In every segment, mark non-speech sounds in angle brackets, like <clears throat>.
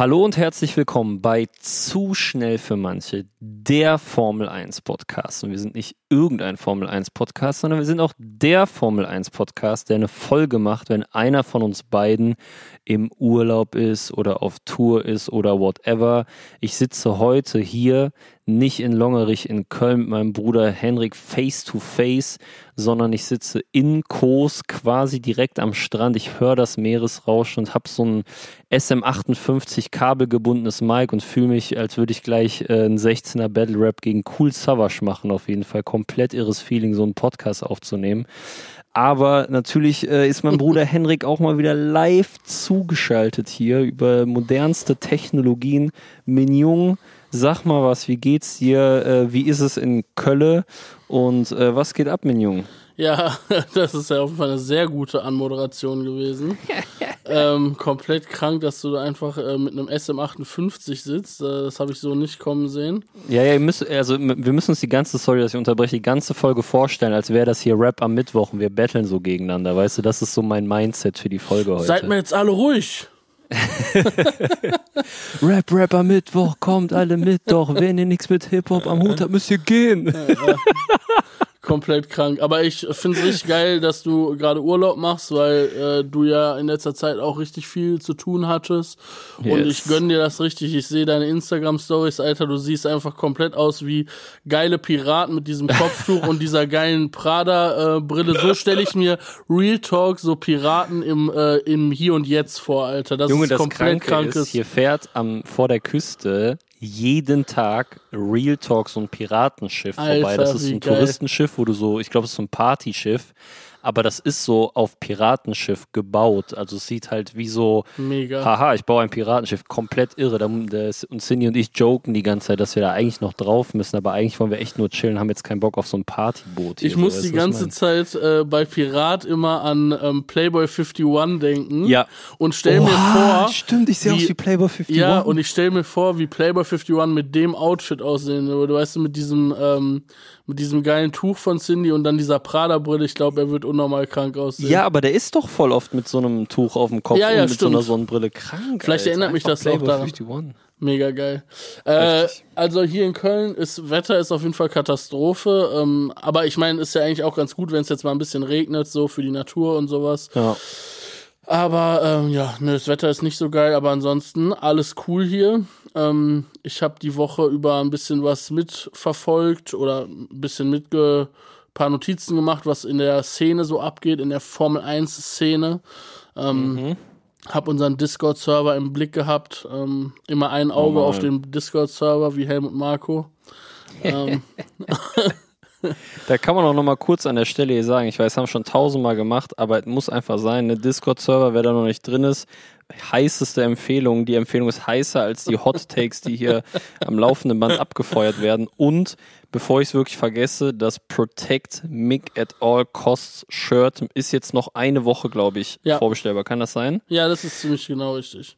Hallo und herzlich willkommen bei Zu schnell für manche, der Formel 1 Podcast. Und wir sind nicht irgendein Formel 1 Podcast, sondern wir sind auch der Formel 1 Podcast, der eine Folge macht, wenn einer von uns beiden im Urlaub ist oder auf Tour ist oder whatever. Ich sitze heute hier nicht in Longerich in Köln mit meinem Bruder Henrik face to face, sondern ich sitze in Kos quasi direkt am Strand. Ich höre das Meeresrauschen und habe so ein SM58 kabelgebundenes Mic und fühle mich, als würde ich gleich äh, ein 16er Battle Rap gegen Cool Savage machen. Auf jeden Fall komplett irres Feeling, so einen Podcast aufzunehmen. Aber natürlich äh, ist mein Bruder <laughs> Henrik auch mal wieder live zugeschaltet hier über modernste Technologien. Mignon, sag mal was, wie geht's dir? Äh, wie ist es in Kölle? Und äh, was geht ab, Mignon? Ja, <laughs> das ist ja auf jeden Fall eine sehr gute Anmoderation gewesen. <laughs> ähm, komplett krank, dass du da einfach äh, mit einem SM58 sitzt. Äh, das habe ich so nicht kommen sehen. Ja, ja, ihr müsst, also wir müssen uns die ganze, sorry, dass ich unterbreche, die ganze Folge vorstellen, als wäre das hier Rap am Mittwoch und wir betteln so gegeneinander. Weißt du, das ist so mein Mindset für die Folge heute. Seid mir jetzt alle ruhig. <laughs> Rap, Rap am Mittwoch, kommt alle mit doch. Wenn ihr nichts mit Hip-Hop am Hut habt, müsst ihr gehen. Komplett krank. Aber ich finde es richtig geil, dass du gerade Urlaub machst, weil äh, du ja in letzter Zeit auch richtig viel zu tun hattest. Yes. Und ich gönn dir das richtig. Ich sehe deine Instagram-Stories, Alter. Du siehst einfach komplett aus wie geile Piraten mit diesem Kopftuch und dieser geilen Prada-Brille. Äh, so stelle ich mir Real Talk, so Piraten im, äh, im Hier und Jetzt vor, Alter. Das Junge, ist das komplett krankes. Ist, hier fährt am, vor der Küste jeden Tag Real Talk so ein Piratenschiff Alter, vorbei. Das ist ein geil. Touristenschiff, wo du so, ich glaube, es ist so ein Partyschiff aber das ist so auf Piratenschiff gebaut. Also es sieht halt wie so, Mega. haha, ich baue ein Piratenschiff, komplett irre. Und Cindy und ich joken die ganze Zeit, dass wir da eigentlich noch drauf müssen, aber eigentlich wollen wir echt nur chillen, haben jetzt keinen Bock auf so ein Partyboot. Hier. Ich muss die ganze Zeit äh, bei Pirat immer an ähm, Playboy 51 denken. Ja. Und stell mir vor. Stimmt, ich sehe aus wie Playboy 51. Ja, und ich stell mir vor, wie Playboy 51 mit dem Outfit aussehen würde. Du weißt, mit diesem, ähm, mit diesem geilen Tuch von Cindy und dann dieser Prada-Brille. Ich glaube, er wird unnormal krank aussehen. Ja, aber der ist doch voll oft mit so einem Tuch auf dem Kopf ja, ja, und mit stimmt. so einer Sonnenbrille krank. Vielleicht Alter. erinnert mich das Playboy auch daran. 51. Mega geil. Äh, also hier in Köln ist Wetter ist auf jeden Fall Katastrophe. Ähm, aber ich meine, ist ja eigentlich auch ganz gut, wenn es jetzt mal ein bisschen regnet, so für die Natur und sowas. Ja. Aber ähm, ja, ne, das Wetter ist nicht so geil, aber ansonsten alles cool hier. Ähm, ich habe die Woche über ein bisschen was mitverfolgt oder ein bisschen mitge paar Notizen gemacht, was in der Szene so abgeht, in der Formel 1 Szene. Ähm, mhm. Hab unseren Discord-Server im Blick gehabt. Ähm, immer ein Auge oh auf dem Discord-Server wie Helmut Marco. ähm, <laughs> Da kann man auch noch mal kurz an der Stelle hier sagen, ich weiß, haben schon tausendmal gemacht, aber es muss einfach sein, eine Discord-Server, wer da noch nicht drin ist, heißeste Empfehlung. Die Empfehlung ist heißer als die Hot Takes, die hier am laufenden Band abgefeuert werden. Und bevor ich es wirklich vergesse, das Protect Mick at All Costs Shirt ist jetzt noch eine Woche, glaube ich, ja. vorbestellbar. Kann das sein? Ja, das ist ziemlich genau richtig.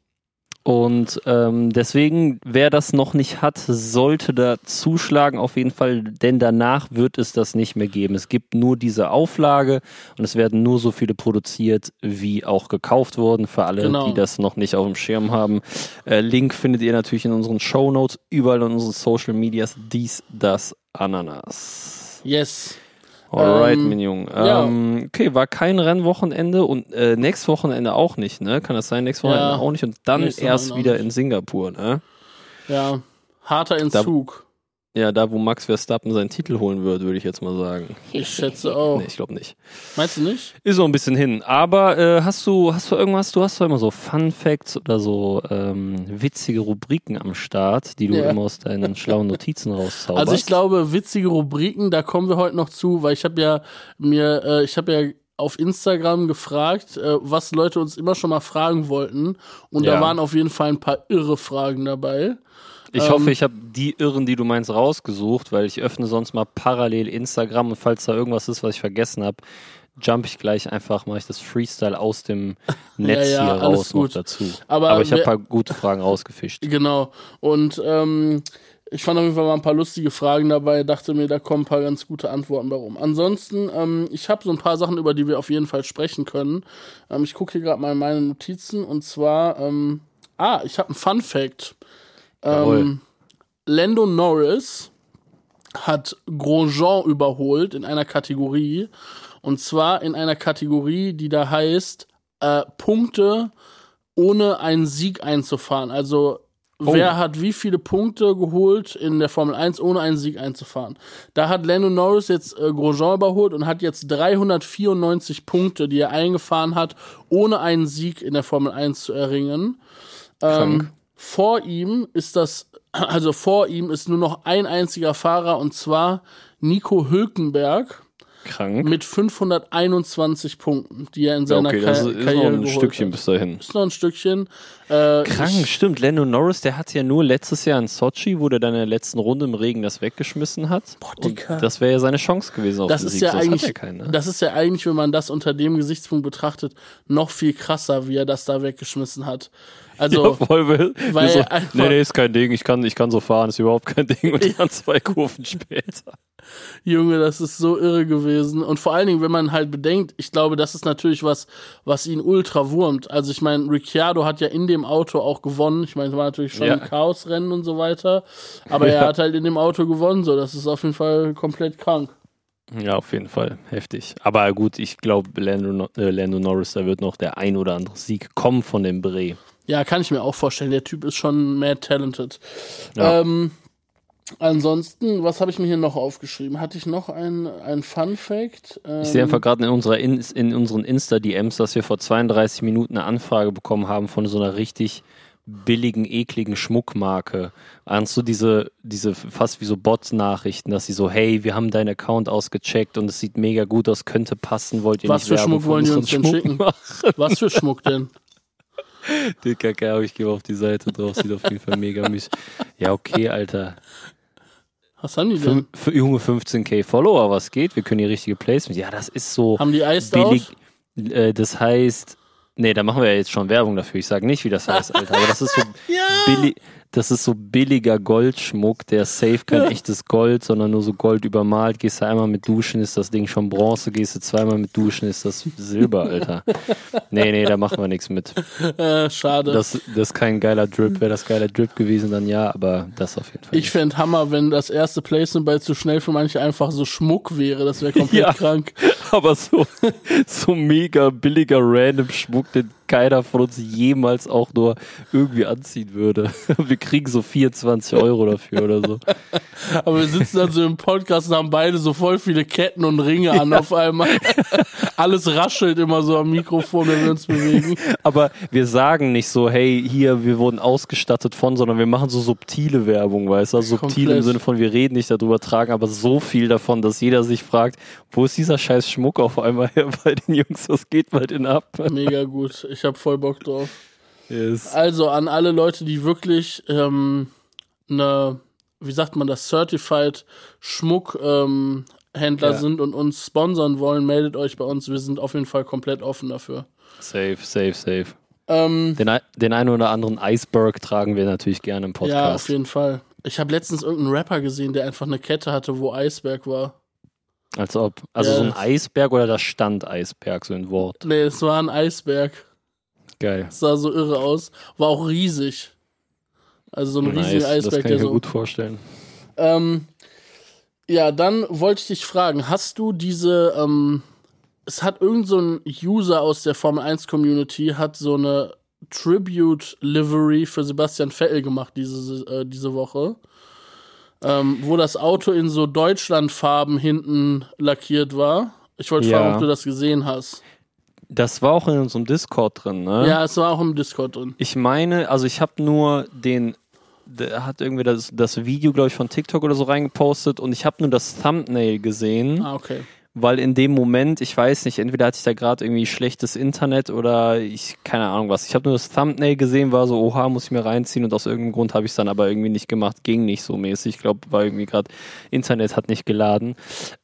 Und ähm, deswegen, wer das noch nicht hat, sollte da zuschlagen auf jeden Fall, denn danach wird es das nicht mehr geben. Es gibt nur diese Auflage und es werden nur so viele produziert, wie auch gekauft wurden. Für alle, genau. die das noch nicht auf dem Schirm haben. Äh, Link findet ihr natürlich in unseren Show Notes, überall in unseren Social Medias. Dies, das, Ananas. Yes. Alright, ähm, mein Junge. Ähm, okay, war kein Rennwochenende und äh, nächstes Wochenende auch nicht, ne? Kann das sein? Nächstes Wochenende ja, auch nicht und dann erst wieder in Singapur, ne? Ja, harter Entzug. Ja, da wo Max Verstappen seinen Titel holen wird, würde ich jetzt mal sagen. Ich schätze auch. Nee, ich glaube nicht. Meinst du nicht? Ist so ein bisschen hin. Aber äh, hast du, hast du irgendwas, du hast doch immer so Fun Facts oder so ähm, witzige Rubriken am Start, die du ja. immer aus deinen schlauen Notizen rauszauberst. Also ich glaube, witzige Rubriken, da kommen wir heute noch zu, weil ich habe ja mir, äh, ich habe ja auf Instagram gefragt, äh, was Leute uns immer schon mal fragen wollten. Und ja. da waren auf jeden Fall ein paar irre Fragen dabei. Ich hoffe, ähm, ich habe die Irren, die du meinst, rausgesucht, weil ich öffne sonst mal parallel Instagram und falls da irgendwas ist, was ich vergessen habe, jump ich gleich einfach, mache ich das Freestyle aus dem <laughs> Netz ja, ja, hier raus noch dazu. Aber, Aber ich habe ein paar gute Fragen rausgefischt. Genau. Und ähm, ich fand auf jeden Fall mal ein paar lustige Fragen dabei, dachte mir, da kommen ein paar ganz gute Antworten bei rum. Ansonsten, ähm, ich habe so ein paar Sachen, über die wir auf jeden Fall sprechen können. Ähm, ich gucke hier gerade mal in meine Notizen und zwar, ähm, ah, ich habe einen Fun Fact. Ähm, Lando Norris hat Grosjean überholt in einer Kategorie. Und zwar in einer Kategorie, die da heißt, äh, Punkte ohne einen Sieg einzufahren. Also wer hat wie viele Punkte geholt in der Formel 1, ohne einen Sieg einzufahren. Da hat Lando Norris jetzt äh, Grosjean überholt und hat jetzt 394 Punkte, die er eingefahren hat, ohne einen Sieg in der Formel 1 zu erringen. Ähm. Vor ihm ist das, <clears throat> also vor ihm ist nur noch ein einziger Fahrer und zwar Nico Hülkenberg Krank. mit 521 Punkten, die er in seiner okay, Ka das ist, noch Karriere ein Stückchen hat. bis dahin. Ist noch ein Stückchen. Äh, Krank, stimmt. Lando Norris, der hat ja nur letztes Jahr in Sochi, wo der dann in der letzten Runde im Regen das weggeschmissen hat. Und Dicker. das wäre ja seine Chance gewesen auf das den ist Sieg. ja das eigentlich, hat ja keiner. das ist ja eigentlich, wenn man das unter dem Gesichtspunkt betrachtet, noch viel krasser, wie er das da weggeschmissen hat. Also, ja, voll, weil, weil so, nee, nee, ist kein Ding, ich kann, ich kann so fahren, ist überhaupt kein Ding. Und dann zwei Kurven später. Junge, das ist so irre gewesen. Und vor allen Dingen, wenn man halt bedenkt, ich glaube, das ist natürlich was, was ihn ultra wurmt. Also ich meine, Ricciardo hat ja in dem Auto auch gewonnen. Ich meine, es war natürlich schon Ja. ein Chaosrennen und so weiter. Aber er Ja. hat halt in dem Auto gewonnen. So, das ist auf jeden Fall komplett krank. Ja, auf jeden Fall. Heftig. Aber gut, ich glaube, Lando, äh, Lando Norris, da wird noch der ein oder andere Sieg kommen von dem Bre. Ja, kann ich mir auch vorstellen. Der Typ ist schon mad talented. Ja. Ähm, ansonsten, was habe ich mir hier noch aufgeschrieben? Hatte ich noch ein, ein Fun Fact? Ähm, Ich sehe einfach gerade in, unserer in, in unseren Insta-DMs, dass wir vor 32 Minuten eine Anfrage bekommen haben von so einer richtig billigen, ekligen Schmuckmarke. Ahnst du diese, diese fast wie so Bot-Nachrichten, dass sie so, hey, wir haben deinen Account ausgecheckt und es sieht mega gut aus, könnte passen, wollt ihr Was nicht für Schmuck wollen die uns denn schicken? <laughs> Was für Schmuck denn? Dicker Kerl, ich gehe auf die Seite drauf, sieht auf jeden Fall mega <laughs> mies. Ja, okay, Alter. Was haben die denn? Für, für junge 15k Follower, was geht? Wir können hier richtige Placements. Ja, das ist so Haben die Iced billig. Äh, das heißt, nee, da machen wir ja jetzt schon Werbung dafür. Ich sage nicht, wie das heißt, Alter. Aber das ist so <laughs> billig. Das ist so billiger Goldschmuck, der safe kein echtes Gold, sondern nur so Gold übermalt. Gehst du einmal mit duschen, ist das Ding schon Bronze. Gehst du zweimal mit duschen, ist das Silber, Alter. <laughs> Nee, nee, da machen wir nichts mit. Äh, schade. Das, das ist kein geiler Drip. Wäre das geiler Drip gewesen, dann ja, aber das auf jeden Fall. ich fände Hammer, wenn das erste Placement bei zu schnell für manche einfach so Schmuck wäre. Das wäre <laughs> komplett Ja. krank. <laughs> aber so, so mega billiger random Schmuck, den keiner von uns jemals auch nur irgendwie anziehen würde. <laughs> Wir kriegen so 24 Euro dafür oder so. <laughs> Aber wir sitzen dann so im Podcast und haben beide so voll viele Ketten und Ringe an auf einmal. <laughs> Alles raschelt immer so am Mikrofon, wenn wir uns bewegen. Aber wir sagen nicht so, hey, hier, wir wurden ausgestattet von, sondern wir machen so subtile Werbung, weißt du? Also subtil Komplett. im Sinne von, wir reden nicht darüber, tragen aber so viel davon, dass jeder sich fragt, wo ist dieser scheiß Schmuck auf einmal her bei den Jungs? Was geht bei denen ab? Mega gut. Ich habe voll Bock drauf. Yes. Also an alle Leute, die wirklich ähm, eine, wie sagt man das, Certified Schmuckhändler ähm, Händler Ja. sind und uns sponsern wollen, meldet euch bei uns. Wir sind auf jeden Fall komplett offen dafür. Safe, safe, safe. Ähm, Den, den einen oder anderen Iceberg tragen wir natürlich gerne im ja, Podcast. auf jeden Fall. Ich habe letztens irgendeinen Rapper gesehen, der einfach eine Kette hatte, wo Eisberg war. Als ob. Also Ja. so ein Eisberg oder da stand Eisberg, so ein Wort. Nee, es war ein Eisberg. Geil. Sah so irre aus. War auch riesig. Also so ein Nice, riesiger das Eisberg, kann der ich mir so gut vorstellen. Ähm, ja, dann wollte ich dich fragen, hast du diese, ähm, es hat irgend so ein User aus der Formel 1 Community, hat so eine Tribute Livery für Sebastian Vettel gemacht diese, äh, diese Woche. Ähm, wo das Auto in so Deutschlandfarben hinten lackiert war. Ich wollte Ja. fragen, ob du das gesehen hast. Das war auch in unserem Discord drin, ne? Ja, es war auch im Discord drin. Ich meine, also ich habe nur den, der hat irgendwie das, das Video, glaube ich, von TikTok oder so reingepostet und ich habe nur das Thumbnail gesehen, Ah, okay. Weil in dem Moment, ich weiß nicht, entweder hatte ich da gerade irgendwie schlechtes Internet oder ich, keine Ahnung was. Ich habe nur das Thumbnail gesehen, war so, oha, muss ich mir reinziehen und aus irgendeinem Grund habe ich es dann aber irgendwie nicht gemacht, ging nicht so mäßig. Ich glaube, war irgendwie gerade, Internet hat nicht geladen.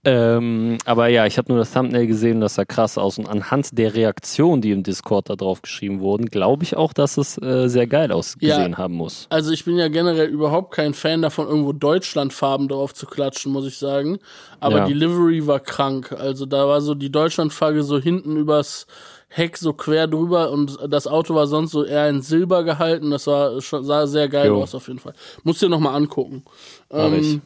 Ähm, aber ja, ich habe nur das Thumbnail gesehen und das sah krass aus. Und anhand der Reaktionen, die im Discord da drauf geschrieben wurden, glaube ich auch, dass es äh, sehr geil ausgesehen Ja. haben muss. Also ich bin ja generell überhaupt kein Fan davon, irgendwo Deutschlandfarben drauf zu klatschen, muss ich sagen. Aber Ja. die Livery war krank. Also da war so die Deutschlandflagge so hinten übers Heck so quer drüber und das Auto war sonst so eher in Silber gehalten. Das war schon, sah sehr geil Jo. aus auf jeden Fall. Musst dir noch mal angucken. Mach ich.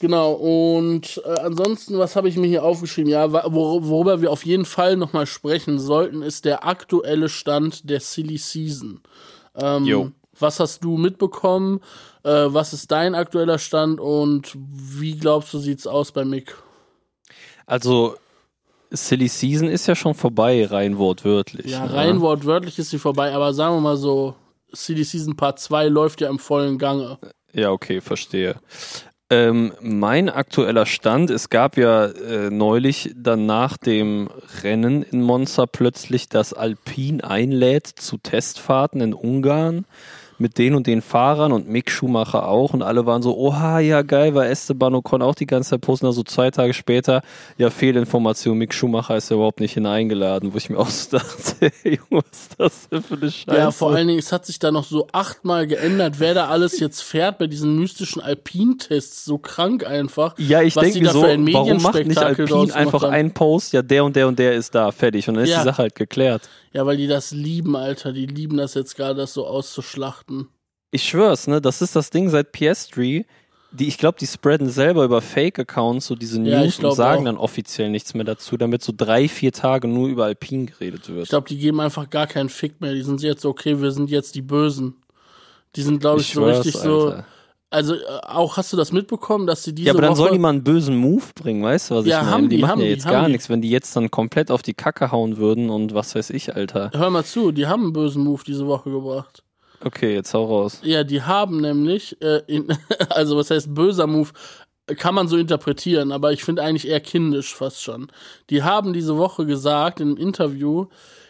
Genau, und äh, ansonsten, was habe ich mir hier aufgeschrieben? Ja, wor worüber wir auf jeden Fall nochmal sprechen sollten, ist der aktuelle Stand der Silly Season. Ähm, Jo. Was hast du mitbekommen? Äh, was ist dein aktueller Stand und wie glaubst du, sieht's aus bei Mick? Also, Silly Season ist ja schon vorbei, rein wortwörtlich. Ja, ne? rein wortwörtlich ist sie vorbei, aber sagen wir mal so, Silly Season Part 2 läuft ja im vollen Gange. Ja, okay, verstehe. Ähm, mein aktueller Stand, es gab ja äh, neulich dann nach dem Rennen in Monza plötzlich, dass Alpine einlädt zu Testfahrten in Ungarn mit den und den Fahrern und Mick Schumacher auch und alle waren so, oha, ja geil, weil Esteban Ocon auch die ganze Zeit posten, also zwei Tage später, ja Fehlinformation, Mick Schumacher ist ja überhaupt nicht hineingeladen, wo ich mir auch so dachte, <laughs> Junge, was ist das denn für eine Scheiße? Ja, vor allen Dingen, es hat sich da noch so achtmal geändert, wer da alles jetzt fährt bei diesen mystischen Alpin-Tests. So krank einfach. Ja, ich denke so, warum macht nicht gemacht einfach haben. einen Post, ja, der und der und der ist da, fertig. Und dann ist Ja. die Sache halt geklärt. Ja, weil die das lieben, Alter. Die lieben das jetzt gerade, das so auszuschlachten. Ich schwör's, ne, das ist das Ding seit Piastri. Die, ich glaube, die spreaden selber über Fake-Accounts so diese Ja, News und sagen auch. dann offiziell nichts mehr dazu, damit so drei, vier Tage nur über Alpine geredet wird. Ich glaube, die geben einfach gar keinen Fick mehr. Die sind jetzt so, okay, wir sind jetzt die Bösen. Die sind, glaube ich, Ich so richtig so. Alter. Also, äh, auch hast du das mitbekommen, dass sie diese Ja, aber dann Woche. sollen die mal einen bösen Move bringen, weißt du, was Ja, ich haben meine? die, Die machen haben ja die, jetzt haben gar die. nichts, wenn die jetzt dann komplett auf die Kacke hauen würden und was weiß ich, Alter. Hör mal zu, die haben einen bösen Move diese Woche gebracht. Okay, jetzt hau raus. Ja, die haben nämlich, äh, in, <laughs> also was heißt böser Move, kann man so interpretieren, aber ich finde eigentlich eher kindisch fast schon. Die haben diese Woche gesagt im Interview,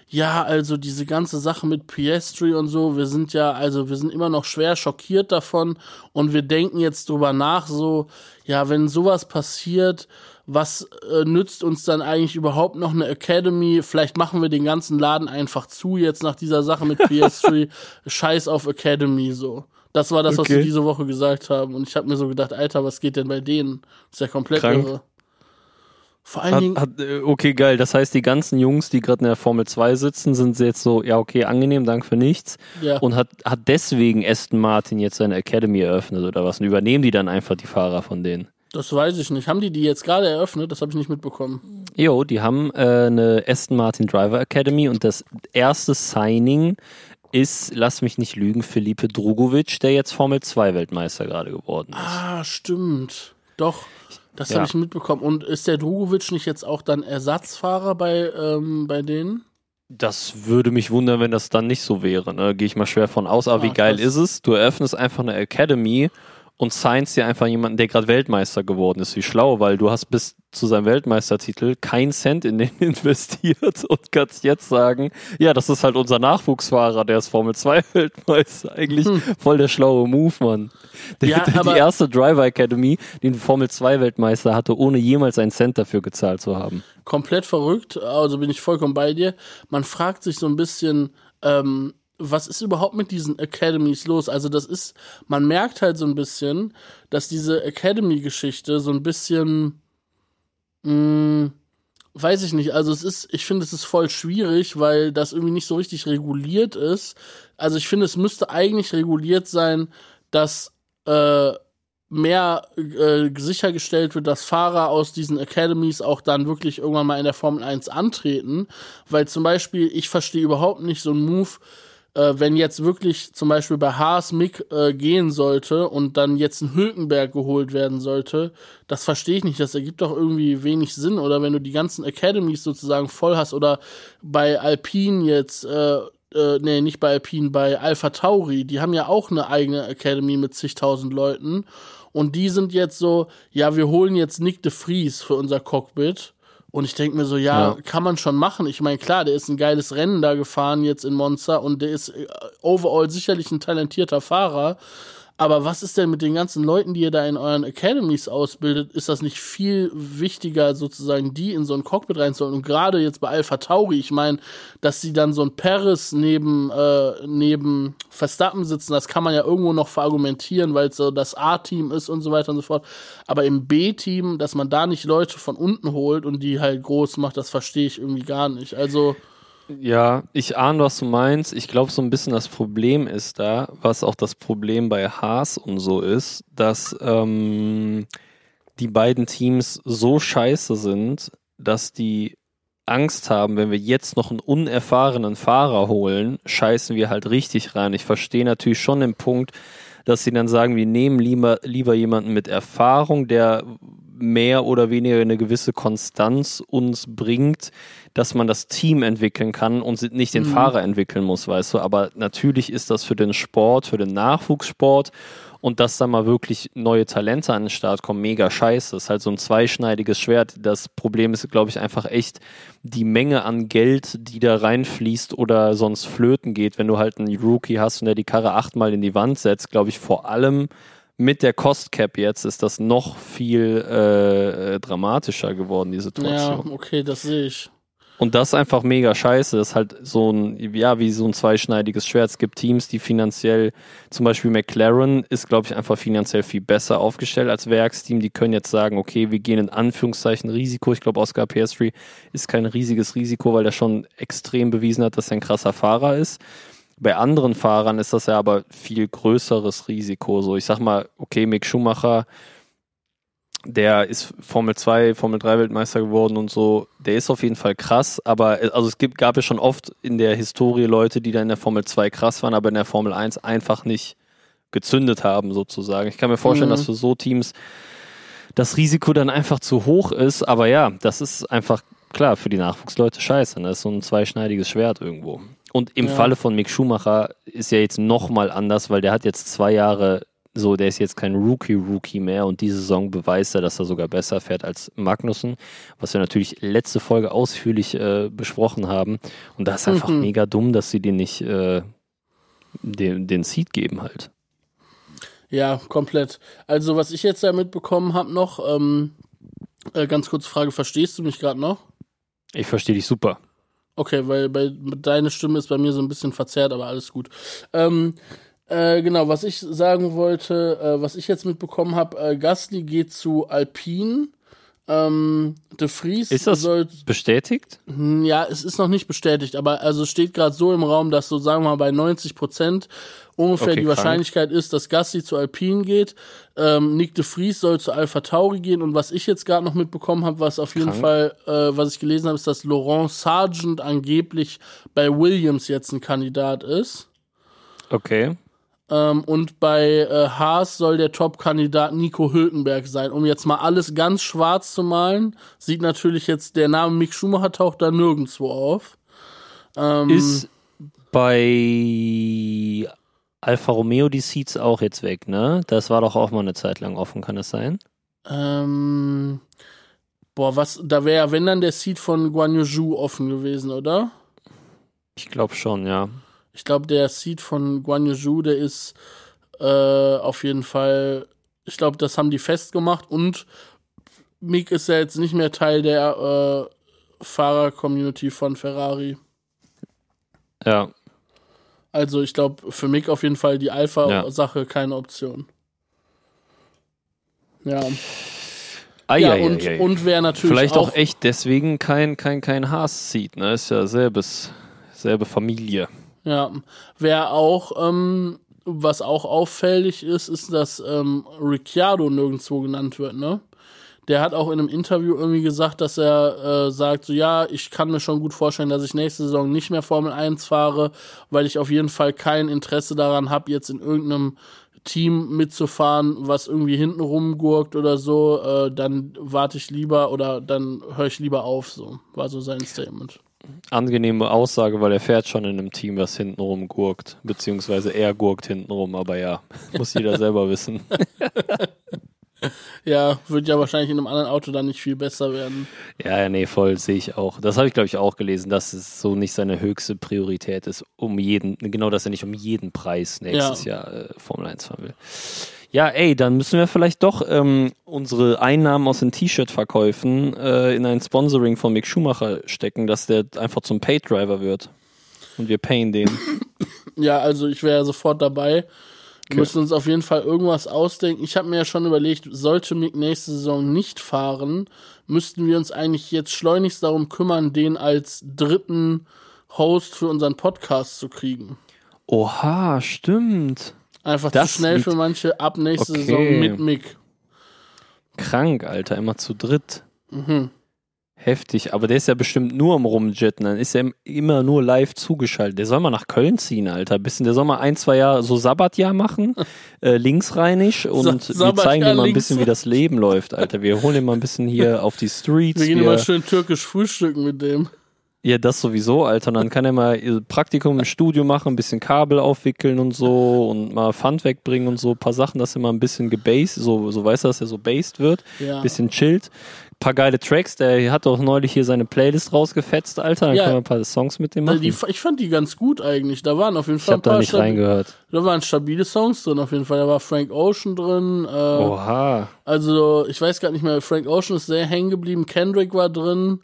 ja, also diese ganze Sache mit Piastri und so, wir sind ja, also wir sind immer noch schwer schockiert davon und wir denken jetzt drüber nach, so, ja, wenn sowas passiert, was äh, nützt uns dann eigentlich überhaupt noch eine Academy? Vielleicht machen wir den ganzen Laden einfach zu jetzt nach dieser Sache mit PS3. <laughs> Scheiß auf Academy so. Das war das, was Okay. sie diese Woche gesagt haben. Und ich habe mir so gedacht, Alter, was geht denn bei denen? Das ist ja komplett Krank. irre. Vor allen Hat, Dingen, hat, äh, okay, geil. Das heißt, die ganzen Jungs, die gerade in der Formel 2 sitzen, sind jetzt so, ja, okay, angenehm, danke für nichts. ja. Und hat, hat deswegen Aston Martin jetzt seine Academy eröffnet oder was? Und übernehmen die dann einfach die Fahrer von denen? Das weiß ich nicht. Haben die die jetzt gerade eröffnet? Das habe ich nicht mitbekommen. Jo, die haben äh, eine Aston Martin Driver Academy und das erste Signing ist, lass mich nicht lügen, Felipe Drugovic, der jetzt Formel 2 Weltmeister gerade geworden ist. Ah, stimmt. Doch. Das Ja. habe ich mitbekommen. Und ist der Drugovic nicht jetzt auch dann Ersatzfahrer bei, ähm, bei denen? Das würde mich wundern, wenn das dann nicht so wäre. Ne? Gehe ich mal schwer von aus. Aber Ah, wie geil ist es? Du eröffnest einfach eine Academy und signst dir einfach jemanden, der gerade Weltmeister geworden ist. Wie schlau, weil du hast bis zu seinem Weltmeistertitel keinen Cent in den <laughs> investiert und kannst jetzt sagen, ja, das ist halt unser Nachwuchsfahrer, der ist Formel 2 Weltmeister. Eigentlich voll der schlaue Move, Mann. Der, Ja, der, <laughs> die erste Driver Academy, die einen Formel 2 Weltmeister hatte, ohne jemals einen Cent dafür gezahlt zu haben. komplett verrückt, also bin ich vollkommen bei dir. Man fragt sich so ein bisschen, ähm, was ist überhaupt mit diesen Academies los? Also das ist, man merkt halt so ein bisschen, dass diese Academy-Geschichte so ein bisschen, mh, weiß ich nicht, also es ist, ich finde, es ist voll schwierig, weil das irgendwie nicht so richtig reguliert ist. Also ich finde, es müsste eigentlich reguliert sein, dass äh, mehr äh, sichergestellt wird, dass Fahrer aus diesen Academies auch dann wirklich irgendwann mal in der Formel 1 antreten. Weil zum Beispiel, ich verstehe überhaupt nicht so einen Move, äh, wenn jetzt wirklich zum Beispiel bei Haas Mick äh, gehen sollte und dann jetzt ein Hülkenberg geholt werden sollte, das verstehe ich nicht. Das ergibt doch irgendwie wenig Sinn. Oder wenn du die ganzen Academies sozusagen voll hast oder bei Alpine jetzt, äh, äh, nee, nicht bei Alpine, bei Alpha Tauri, die haben ja auch eine eigene Academy mit zigtausend Leuten. Und die sind jetzt so, ja, wir holen jetzt Nick de Vries für unser Cockpit. Und ich denke mir so, ja, Ja. kann man schon machen. Ich meine, klar, der ist ein geiles Rennen da gefahren jetzt in Monza und der ist äh, overall sicherlich ein talentierter Fahrer. Aber was ist denn mit den ganzen Leuten, die ihr da in euren Academies ausbildet? Ist das nicht viel wichtiger, sozusagen, die in so ein Cockpit reinzuholen? Und gerade jetzt bei Alpha Tauri, ich meine, dass sie dann so ein Paris neben, äh, neben Verstappen sitzen, das kann man ja irgendwo noch verargumentieren, weil es so das A-Team ist und so weiter und so fort. Aber im B-Team, dass man da nicht Leute von unten holt und die halt groß macht, das verstehe ich irgendwie gar nicht. Also, Ja, ich ahne, was du meinst. Ich glaube, so ein bisschen das Problem ist da, was auch das Problem bei Haas und so ist, dass ähm, die beiden Teams so scheiße sind, dass die Angst haben, wenn wir jetzt noch einen unerfahrenen Fahrer holen, scheißen wir halt richtig rein. Ich verstehe natürlich schon den Punkt, dass sie dann sagen, wir nehmen lieber, lieber jemanden mit Erfahrung, der mehr oder weniger eine gewisse Konstanz uns bringt, dass man das Team entwickeln kann und nicht den Fahrer entwickeln muss, weißt du. Aber natürlich ist das für den Sport, für den Nachwuchssport und dass da mal wirklich neue Talente an den Start kommen, mega scheiße. Das ist halt so ein zweischneidiges Schwert. Das Problem ist, glaube ich, einfach echt die Menge an Geld, die da reinfließt oder sonst flöten geht. Wenn du halt einen Rookie hast und der die Karre achtmal in die Wand setzt, glaube ich, vor allem mit der Cost Cap jetzt ist das noch viel äh, dramatischer geworden, die ja, Situation. okay, das sehe ich. Und das ist einfach mega scheiße. Das ist halt so ein, ja, wie so ein zweischneidiges Schwert. Es gibt Teams, die finanziell, zum Beispiel McLaren ist, glaube ich, einfach finanziell viel besser aufgestellt als Werksteam. Die können jetzt sagen, okay, wir gehen in Anführungszeichen Risiko. Ich glaube, Oscar Piastri ist kein riesiges Risiko, weil er schon extrem bewiesen hat, dass er ein krasser Fahrer ist. Bei anderen Fahrern ist das ja aber viel größeres Risiko. So, ich sag mal, okay, Mick Schumacher, der ist Formel 2, Formel 3 Weltmeister geworden und so. Der ist auf jeden Fall krass, aber also es gibt, gab ja schon oft in der Historie Leute, die da in der Formel 2 krass waren, aber in der Formel 1 einfach nicht gezündet haben, sozusagen. Ich kann mir vorstellen, Mhm. dass für so Teams das Risiko dann einfach zu hoch ist, aber ja, das ist einfach klar für die Nachwuchsleute scheiße. Ne? Das ist so ein zweischneidiges Schwert irgendwo. Und im Ja. Falle von Mick Schumacher ist ja jetzt nochmal anders, weil der hat jetzt zwei Jahre so, der ist jetzt kein Rookie-Rookie mehr und diese Saison beweist er, dass er sogar besser fährt als Magnussen, was wir natürlich letzte Folge ausführlich äh, besprochen haben. Und das ist einfach Mhm. mega dumm, dass sie den nicht äh, den, den Seed geben halt. Ja, komplett. Also, was ich jetzt da mitbekommen habe noch, ähm, äh, ganz kurze Frage, verstehst du mich gerade noch? Ich verstehe dich super. Okay, weil bei, deine Stimme ist bei mir so ein bisschen verzerrt, aber alles gut. Ähm, äh, genau, was ich sagen wollte, äh, was ich jetzt mitbekommen habe, äh, Gasly geht zu Alpine. Ähm, De Vries Ist das soll bestätigt? Hm, Ja, es ist noch nicht bestätigt, aber also es steht gerade so im Raum, dass so sagen wir mal bei 90 Prozent ungefähr Okay, die krank. Wahrscheinlichkeit ist, dass Gasly zu Alpine geht. Ähm, Nick de Vries soll zu Alpha Tauri gehen und was ich jetzt gerade noch mitbekommen habe, was auf jeden Krank. Fall, äh, was ich gelesen habe, ist, dass Laurent Sargent angeblich bei Williams jetzt ein Kandidat ist. Okay. Ähm, und bei äh, Haas soll der Top-Kandidat Nico Hülkenberg sein. Um jetzt mal alles ganz schwarz zu malen, sieht natürlich jetzt der Name Mick Schumacher taucht da nirgendwo auf. Ähm, Ist bei Alfa Romeo die Seats auch jetzt weg, ne? Das war doch auch mal eine Zeit lang offen, kann das sein? ähm, boah, was, da wäre ja, wenn dann der Seat von Guan Yu offen gewesen, oder? Ich glaube schon, ja. Ich glaube, der Seat von Guan Yu der ist äh, auf jeden Fall, ich glaube, das haben die festgemacht und Mick ist ja jetzt nicht mehr Teil der äh, Fahrer-Community von Ferrari. Ja, Also ich glaube, für Mick auf jeden Fall die Alpha-Sache keine Option. Ja, Ei, ja ei, und, ei. und wer natürlich Vielleicht auch, auch echt deswegen kein, kein, kein Haas-Seat, ne? Ist ja selbes, selbe Familie. Ja, wer auch, ähm, was auch auffällig ist, ist, dass ähm, Ricciardo nirgendwo genannt wird, ne? Der hat auch in einem Interview irgendwie gesagt, dass er äh, sagt, so ja, ich kann mir schon gut vorstellen, dass ich nächste Saison nicht mehr Formel 1 fahre, weil ich auf jeden Fall kein Interesse daran habe, jetzt in irgendeinem Team mitzufahren, was irgendwie hinten rumgurkt oder so, äh, dann warte ich lieber oder dann höre ich lieber auf, so war so sein Statement. Angenehme Aussage, weil er fährt schon in einem Team, was hintenrum gurkt. Beziehungsweise er gurkt hintenrum, aber ja, <laughs> muss jeder selber wissen. <laughs> Ja, wird ja wahrscheinlich in einem anderen Auto dann nicht viel besser werden. Ja, ja, nee, voll, sehe ich auch. Das habe ich, glaube ich, auch gelesen, dass es so nicht seine höchste Priorität ist, um jeden, genau, dass er nicht um jeden Preis nächstes Jahr äh, Formel 1 fahren will. Ja, ey, dann müssen wir vielleicht doch ähm, unsere Einnahmen aus den T-Shirt-Verkäufen äh, in ein Sponsoring von Mick Schumacher stecken, dass der einfach zum Paid-Driver wird. Und wir payen den. Ja, also ich wäre sofort dabei. Wir Okay. müssen uns auf jeden Fall irgendwas ausdenken. Ich habe mir ja schon überlegt, sollte Mick nächste Saison nicht fahren, müssten wir uns eigentlich jetzt schleunigst darum kümmern, den als dritten Host für unseren Podcast zu kriegen. Oha, stimmt. Einfach Das zu schnell für manche ab nächste Okay. Saison mit Mick. Krank, Alter, immer zu dritt. Mhm. Heftig, aber der ist ja bestimmt nur am Rumjetten, dann ist er immer nur live zugeschaltet. Der soll mal nach Köln ziehen, Alter. Bisschen, der soll mal ein, zwei Jahre so Sabbatjahr machen, <laughs> äh, linksrheinig und wir Sabbatjahr zeigen dir mal ein bisschen, wie das Leben läuft, Alter. Wir holen ihn mal ein bisschen hier <laughs> auf die Streets. Wir gehen wir- immer schön türkisch frühstücken mit dem. Ja, das sowieso, Alter. Und dann kann er mal ihr Praktikum im Studio machen, ein bisschen Kabel aufwickeln und so und mal Pfand wegbringen und so, ein paar Sachen, dass er mal ein bisschen gebased, so, so weißt du, dass er so based wird. Ja. bisschen chillt. Paar geile Tracks, der hat doch neulich hier seine Playlist rausgefetzt, Alter. Dann Ja. können wir ein paar Songs mit dem machen. Die, ich fand die ganz gut eigentlich. Da waren auf jeden ich Fall habe da nicht reingehört. Da waren stabile Songs drin auf jeden Fall. Da war Frank Ocean drin. Äh, Oha. Also, ich weiß gar nicht mehr, Frank Ocean ist sehr hängen geblieben, Kendrick war drin.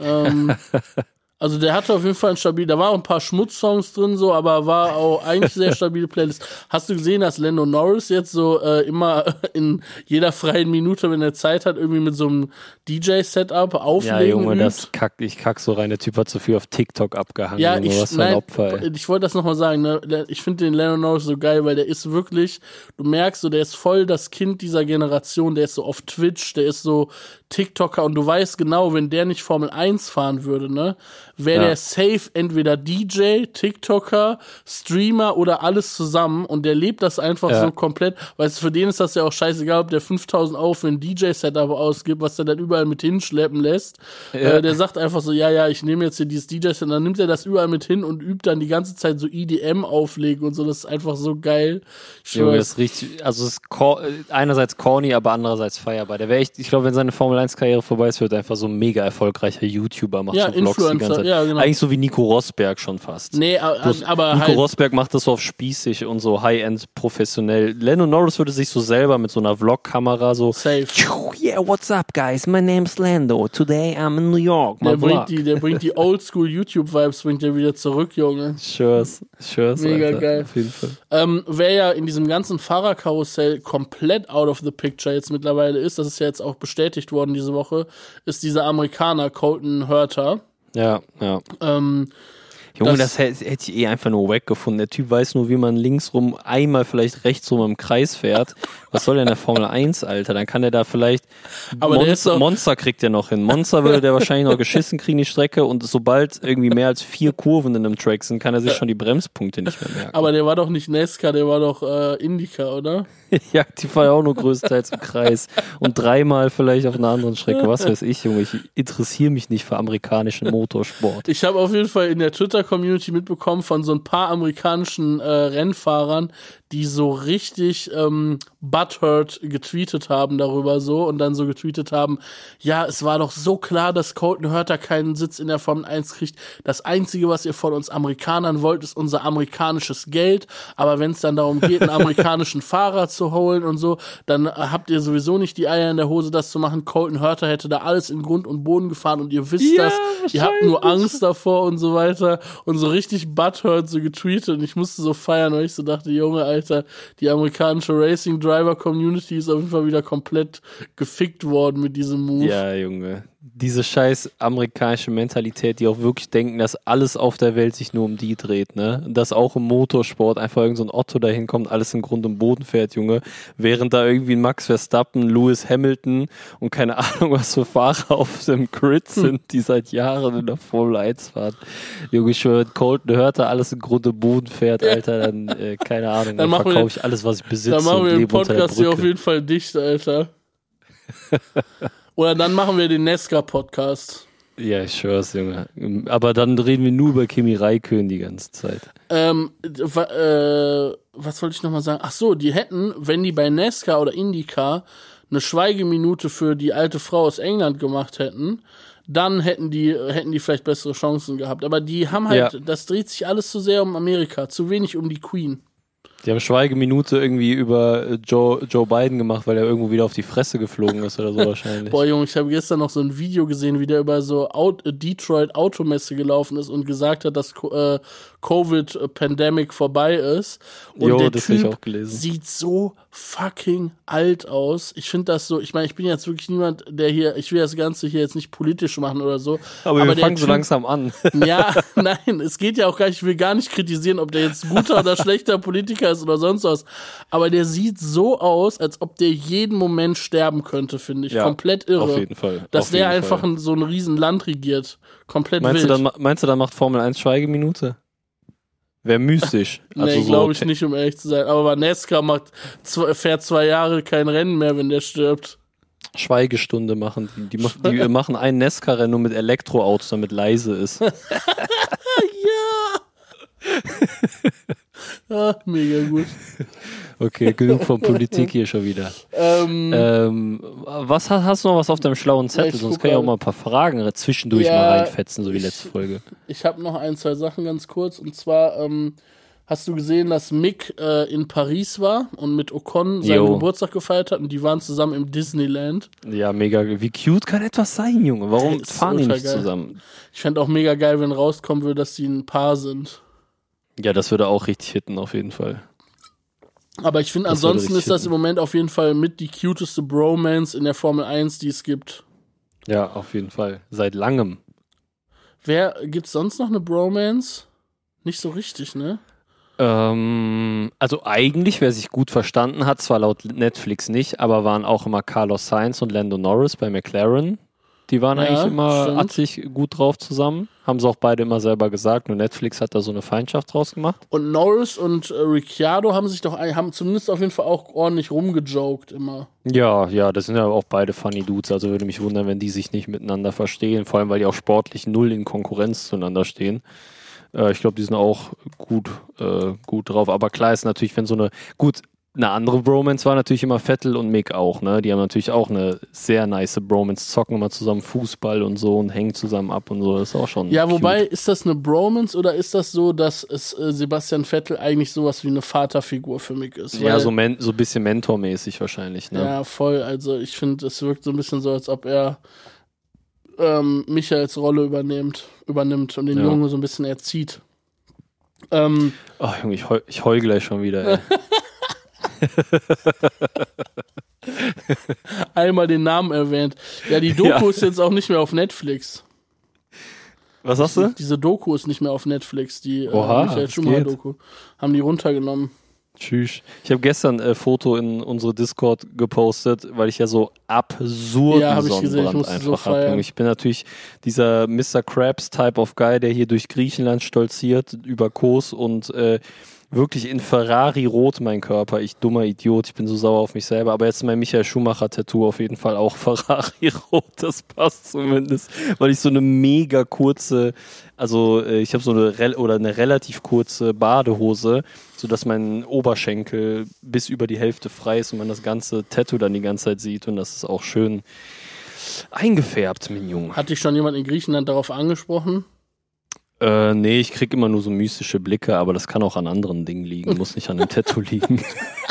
Ähm, <laughs> also der hatte auf jeden Fall ein stabil, da waren auch ein paar Schmutzsongs drin, so, aber war auch eigentlich sehr stabile Playlist. Hast du gesehen, dass Lando Norris jetzt so äh, immer <laughs> in jeder freien Minute, wenn er Zeit hat, irgendwie mit so einem DJ-Setup Ja, auflegen Junge, übt? das kack, ich kack so rein. Der Typ hat zu viel auf TikTok abgehangen. Ja, ich, was nein, Opfer, ey. ich wollte das nochmal sagen, ne? ich finde den Lennon Norris so geil, weil der ist wirklich, du merkst so, der ist voll das Kind dieser Generation, der ist so auf Twitch, der ist so TikToker und du weißt genau, wenn der nicht Formel 1 fahren würde, ne, wäre Ja. der safe entweder DJ, TikToker, Streamer oder alles zusammen und der lebt das einfach Ja. so komplett, weil für den ist das ja auch scheißegal, ob der 5000 Euro für ein DJ-Setup ausgibt, was er dann überall mit hinschleppen lässt. Ja. Äh, der sagt einfach so, ja, ja, ich nehme jetzt hier dieses DJ-Set und dann nimmt er das überall mit hin und übt dann die ganze Zeit so EDM auflegen und so. Das ist einfach so geil. Ich Junge, das ist richtig, also es ist einerseits corny, aber andererseits feierbar. Der wäre echt, ich glaube, wenn seine Formel 1 Karriere vorbei ist, wird er einfach so ein mega erfolgreicher YouTuber, macht Ja, so Vlogs die Influencer, ganze Zeit. Ja, genau. Eigentlich so wie Nico Rosberg schon fast. Nee, a- Bloß aber Nico halt, Rosberg macht das so auf spießig und so High-End professionell. Lando Norris würde sich so selber mit so einer Vlog-Kamera so safe. Yeah, what's up, guys? My name's Lando. Today I'm in New York. My Der vlog. bringt die, der bringt die <laughs> Oldschool YouTube-Vibes, bringt er wieder zurück, Junge. Schurs, schurs, Mega Alter. geil. Auf jeden Fall. Ähm, wer ja in diesem ganzen Fahrerkarussell komplett out of the picture jetzt mittlerweile ist, das ist ja jetzt auch bestätigt worden diese Woche, ist dieser Amerikaner Colton Hurter. Ja, ja. Ähm, Junge, Das- das, hätte ich eh einfach nur wack gefunden. Der Typ weiß nur, wie man links rum, einmal vielleicht rechts rum im Kreis fährt. Was soll denn der Formel 1, Alter? Dann kann der da vielleicht. Aber Monster, Monster kriegt der noch hin. Monster würde der wahrscheinlich noch geschissen kriegen, die Strecke. Und sobald irgendwie mehr als vier Kurven in einem Track sind, kann er sich schon die Bremspunkte nicht mehr merken. aber der war doch nicht NASCAR, der war doch äh, Indica, oder? <laughs> ja, die fahren ja auch nur größtenteils im Kreis. Und dreimal vielleicht auf einer anderen Strecke. Was weiß ich, Junge. Ich interessiere mich nicht für amerikanischen Motorsport. Ich habe auf jeden Fall in der Twitter-Community mitbekommen von so ein paar amerikanischen äh, Rennfahrern, die so richtig ähm, butthurt getweetet haben darüber so und dann so getweetet haben, ja, es war doch so klar, dass Colton Hurter keinen Sitz in der Formel 1 kriegt. Das Einzige, was ihr von uns Amerikanern wollt, ist unser amerikanisches Geld. Aber wenn es dann darum geht, einen <laughs> amerikanischen Fahrer zu holen und so, dann äh, habt ihr sowieso nicht die Eier in der Hose, das zu machen. Colton Hurter hätte da alles in Grund und Boden gefahren und ihr wisst Ja, das. Ihr habt nur Angst davor und so weiter und so richtig butthurt so getweetet und ich musste so feiern, weil ich so dachte, Junge, Alter, die amerikanische Racing Driver Community ist auf jeden Fall wieder komplett gefickt worden mit diesem Move. Ja, Junge. Diese scheiß amerikanische Mentalität, die auch wirklich denken, dass alles auf der Welt sich nur um die dreht, ne? Dass auch im Motorsport einfach irgend so ein Otto dahin kommt, alles in Grund und Boden fährt, Junge. Während da irgendwie ein Max Verstappen, Lewis Hamilton und keine Ahnung, was für Fahrer auf dem Grid Hm. sind, die seit Jahren in der Formel 1 fahren. Junge, ich schwöre, Colton hört da alles in Grund und Boden fährt, Alter, dann, äh, keine Ahnung, dann, Dann verkaufe ich alles, was ich besitze Dann machen wir den Podcast hier auf jeden Fall dicht, Alter. <laughs> Oder dann machen wir den Nesca-Podcast. Ja, ich schwör's, Junge. Aber dann reden wir nur über Kimi Raikön die ganze Zeit. Ähm, wa- äh, was wollte ich nochmal sagen? Ach so, die hätten, wenn die bei NASCAR oder IndyCar eine Schweigeminute für die alte Frau aus England gemacht hätten, dann hätten die, hätten die vielleicht bessere Chancen gehabt. Aber die haben halt, Ja. das dreht sich alles zu sehr um Amerika, zu wenig um die Queen. Die haben Schweigeminute irgendwie über äh, Joe, Joe Biden gemacht, weil er irgendwo wieder auf die Fresse geflogen ist oder so <laughs> wahrscheinlich. Boah, Junge, ich habe gestern noch so ein Video gesehen, wie der über so Out äh, Detroit Automesse gelaufen ist und gesagt hat, dass äh, Covid-Pandemic vorbei ist. Und Jo, der das hab ich Typ auch gelesen. sieht so fucking alt aus. Ich finde das so, ich meine, ich bin jetzt wirklich niemand, der hier, ich will das Ganze hier jetzt nicht politisch machen oder so. aber, wir der fangen so Typ- langsam an. <laughs> Ja, <laughs> nein, es geht ja auch gar nicht, ich will gar nicht kritisieren, ob der jetzt guter oder <laughs> schlechter Politiker ist oder sonst was. Aber der sieht so aus, als ob der jeden Moment sterben könnte, finde ich. Ja, Komplett irre. auf jeden Fall, Dass auf der einfach Fall. so ein riesen Land regiert. Komplett Meinst du, wild. dann, ma- meinst du, dann macht Formel 1 Schweigeminute? Wäre mystisch. <laughs> Also nee, so glaube ich nicht, um ehrlich zu sein. Aber Vanesca macht fährt zwei Jahre kein Rennen mehr, wenn der stirbt. Schweigestunde machen. Die, die, mach- die <laughs> machen ein Nesca-Rennen nur mit Elektroautos, damit leise ist. <laughs> <laughs> Ah, mega gut. Okay, genug von Politik hier schon wieder. Ähm, Ähm, was hast, du noch was auf deinem schlauen Zettel? Sonst kann ich auch mal. ein paar Fragen zwischendurch Ja, mal reinfetzen, so wie ich- letzte Folge. Ich habe noch ein, zwei Sachen ganz kurz. Und zwar ähm, hast du gesehen, dass Mick äh, in Paris war und mit Ocon seinen Jo. Geburtstag gefeiert hat und die waren zusammen im Disneyland. Ja, mega. Wie cute kann etwas sein, Junge? Warum fahren die nicht geil. zusammen? Ich fände auch mega geil, wenn rauskommen würde, dass sie ein Paar sind. Ja, das würde auch richtig hitten, auf jeden Fall. Aber ich finde, ansonsten ist das hitten. im Moment auf jeden Fall mit die cuteste Bromance in der Formel 1, die es gibt. Ja, auf jeden Fall. Seit langem. Wer gibt's sonst noch eine Bromance? Nicht so richtig, ne? Ähm, also eigentlich, wer sich gut verstanden hat, zwar laut Netflix nicht, aber waren auch immer Carlos Sainz und Lando Norris bei McLaren. Die waren Ja, eigentlich immer stimmt. atzig gut drauf zusammen. Haben sie auch beide immer selber gesagt. Nur Netflix hat da so eine Feindschaft draus gemacht. Und Norris und äh, Ricciardo haben sich doch haben zumindest auf jeden Fall auch ordentlich rumgejoked immer. Ja, ja, das sind ja auch beide funny Dudes. Also würde mich wundern, wenn die sich nicht miteinander verstehen. Vor allem, weil die auch sportlich null in Konkurrenz zueinander stehen. Äh, ich glaube, die sind auch gut, äh, gut drauf. Aber klar ist natürlich, wenn so eine, gut, eine andere Bromance war natürlich immer Vettel und Mick auch, ne? Die haben natürlich auch eine sehr nice Bromance, zocken immer zusammen Fußball und so und hängen zusammen ab und so. Das ist auch schon. Ja, cute. wobei, ist das eine Bromance oder ist das so, dass es äh, Sebastian Vettel eigentlich sowas wie eine Vaterfigur für mich ist? Ja, so, men so ein bisschen mentormäßig wahrscheinlich, ne? Ja, voll. Also ich finde, es wirkt so ein bisschen so, als ob er ähm, Michaels Rolle übernimmt, übernimmt und den Ja. Jungen so ein bisschen erzieht. Ähm, Oh, Junge, ich heul, ich heul gleich schon wieder, ey. <laughs> <laughs> einmal den Namen erwähnt. Ja, die Doku Ja. ist jetzt auch nicht mehr auf Netflix. Was sagst du? Diese Doku ist nicht mehr auf Netflix, die äh, Oha, Michael das Schumacher geht. Doku. Haben die runtergenommen. Tschüss. Ich habe gestern ein Foto in unsere Discord gepostet, weil ich ja so absurden Ja, ich gesehen. Ich so einfach habe. feiern. ich bin natürlich dieser Mr. Krabs Type of Guy, der hier durch Griechenland stolziert, über Kos und äh, wirklich in Ferrari rot mein Körper. Ich dummer Idiot, ich bin so sauer auf mich selber. Aber jetzt mein Michael Schumacher Tattoo auf jeden Fall auch <laughs> Ferrari rot. Das passt zumindest, weil ich so eine mega kurze, also äh, ich habe so eine oder eine relativ kurze Badehose, sodass mein Oberschenkel bis über die Hälfte frei ist und man das ganze Tattoo dann die ganze Zeit sieht und das ist auch schön eingefärbt, mein Junge. Hat dich schon jemand in Griechenland darauf angesprochen? Äh, nee, ich krieg immer nur so mystische Blicke, aber das kann auch an anderen Dingen liegen, muss nicht an dem Tattoo <laughs> liegen.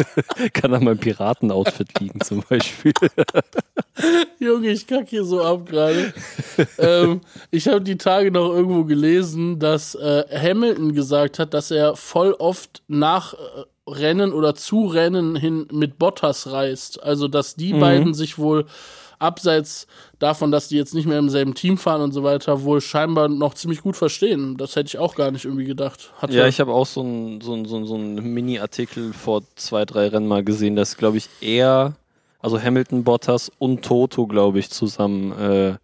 <laughs> kann an meinem Piratenoutfit liegen zum Beispiel. <laughs> Junge, ich kack hier so ab gerade. ähm, ich habe die Tage noch irgendwo gelesen, dass äh, Hamilton gesagt hat, dass er voll oft nach äh, Rennen oder zu Rennen hin mit Bottas reist. Also, dass die Mhm. beiden sich wohl abseits davon, dass die jetzt nicht mehr im selben Team fahren und so weiter, wohl scheinbar noch ziemlich gut verstehen. Das hätte ich auch gar nicht irgendwie gedacht. Hat Ja, ich habe auch so einen so so ein, so ein Mini-Artikel vor zwei, drei Rennen mal gesehen, dass, glaube ich, er, also Hamilton, Bottas und Toto, glaube ich, zusammen äh,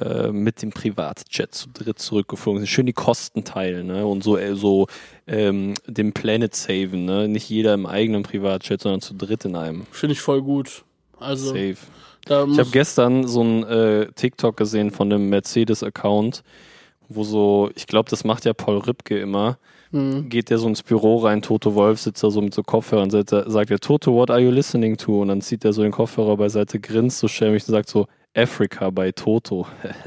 äh, mit dem Privatjet zu dritt zurückgeflogen sind. Schön die Kosten teilen, ne? Und so, äh, so ähm, den Planet saven, ne? Nicht jeder im eigenen Privatjet, sondern zu dritt in einem. Finde ich voll gut. Also, Safe. Da Ich habe gestern so ein äh, TikTok gesehen von einem Mercedes-Account, wo so, ich glaube, das macht ja Paul Ripke immer, Hm. geht der so ins Büro rein, Toto Wolf sitzt da so mit so Kopfhörern und sagt, sagt er, Toto, what are you listening to? Und dann zieht er so den Kopfhörer beiseite, grinst so schämig und sagt so, Africa bei Toto.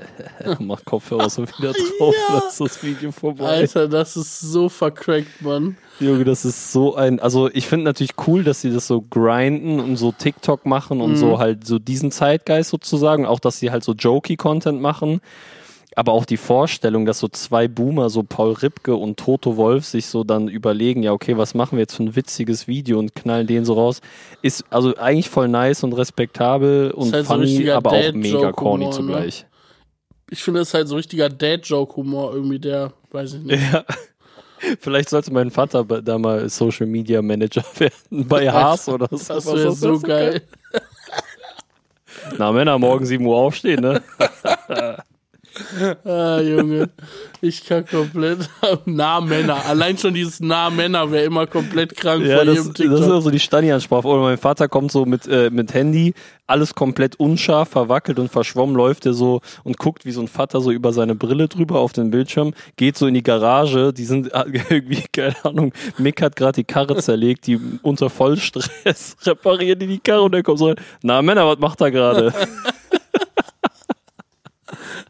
<laughs> Macht Kopfhörer so wieder drauf, Ja. ist das Video vorbei. Alter, das ist so vercrackt, Mann. Junge, das ist so ein, also ich finde natürlich cool, dass sie das so grinden und so TikTok machen und Mhm. so halt so diesen Zeitgeist sozusagen, auch dass sie halt so jokey Content machen. Aber auch die Vorstellung, dass so zwei Boomer, so Paul Ripke und Toto Wolf, sich so dann überlegen, ja, okay, was machen wir jetzt für ein witziges Video und knallen den so raus, ist also eigentlich voll nice und respektabel und halt so funny, richtiger aber auch mega corny ne? zugleich. Ich finde, das ist halt so richtiger Dad-Joke-Humor irgendwie, der, weiß ich nicht. Ja. <laughs> Vielleicht sollte mein Vater da mal Social Media Manager <laughs> werden bei <laughs> Haas oder so. Das wäre so geil. Na, Männer, morgen 7 Uhr aufstehen, ne? Ah, Junge. Ich kann komplett. <laughs> Nah-Männer. Allein schon dieses Nah-Männer wäre immer komplett krank Ja, von das, jedem das ist TikTok. auch so die Stani-Ansprache. Oder mein Vater kommt so mit, äh, mit Handy, alles komplett unscharf, verwackelt und verschwommen, läuft er so und guckt wie so ein Vater so über seine Brille drüber auf den Bildschirm, geht so in die Garage, die sind <laughs> irgendwie, keine Ahnung, Mick hat gerade die Karre zerlegt, die unter Vollstress <laughs> reparieren die die Karre und er kommt so rein, na Männer, was macht er gerade?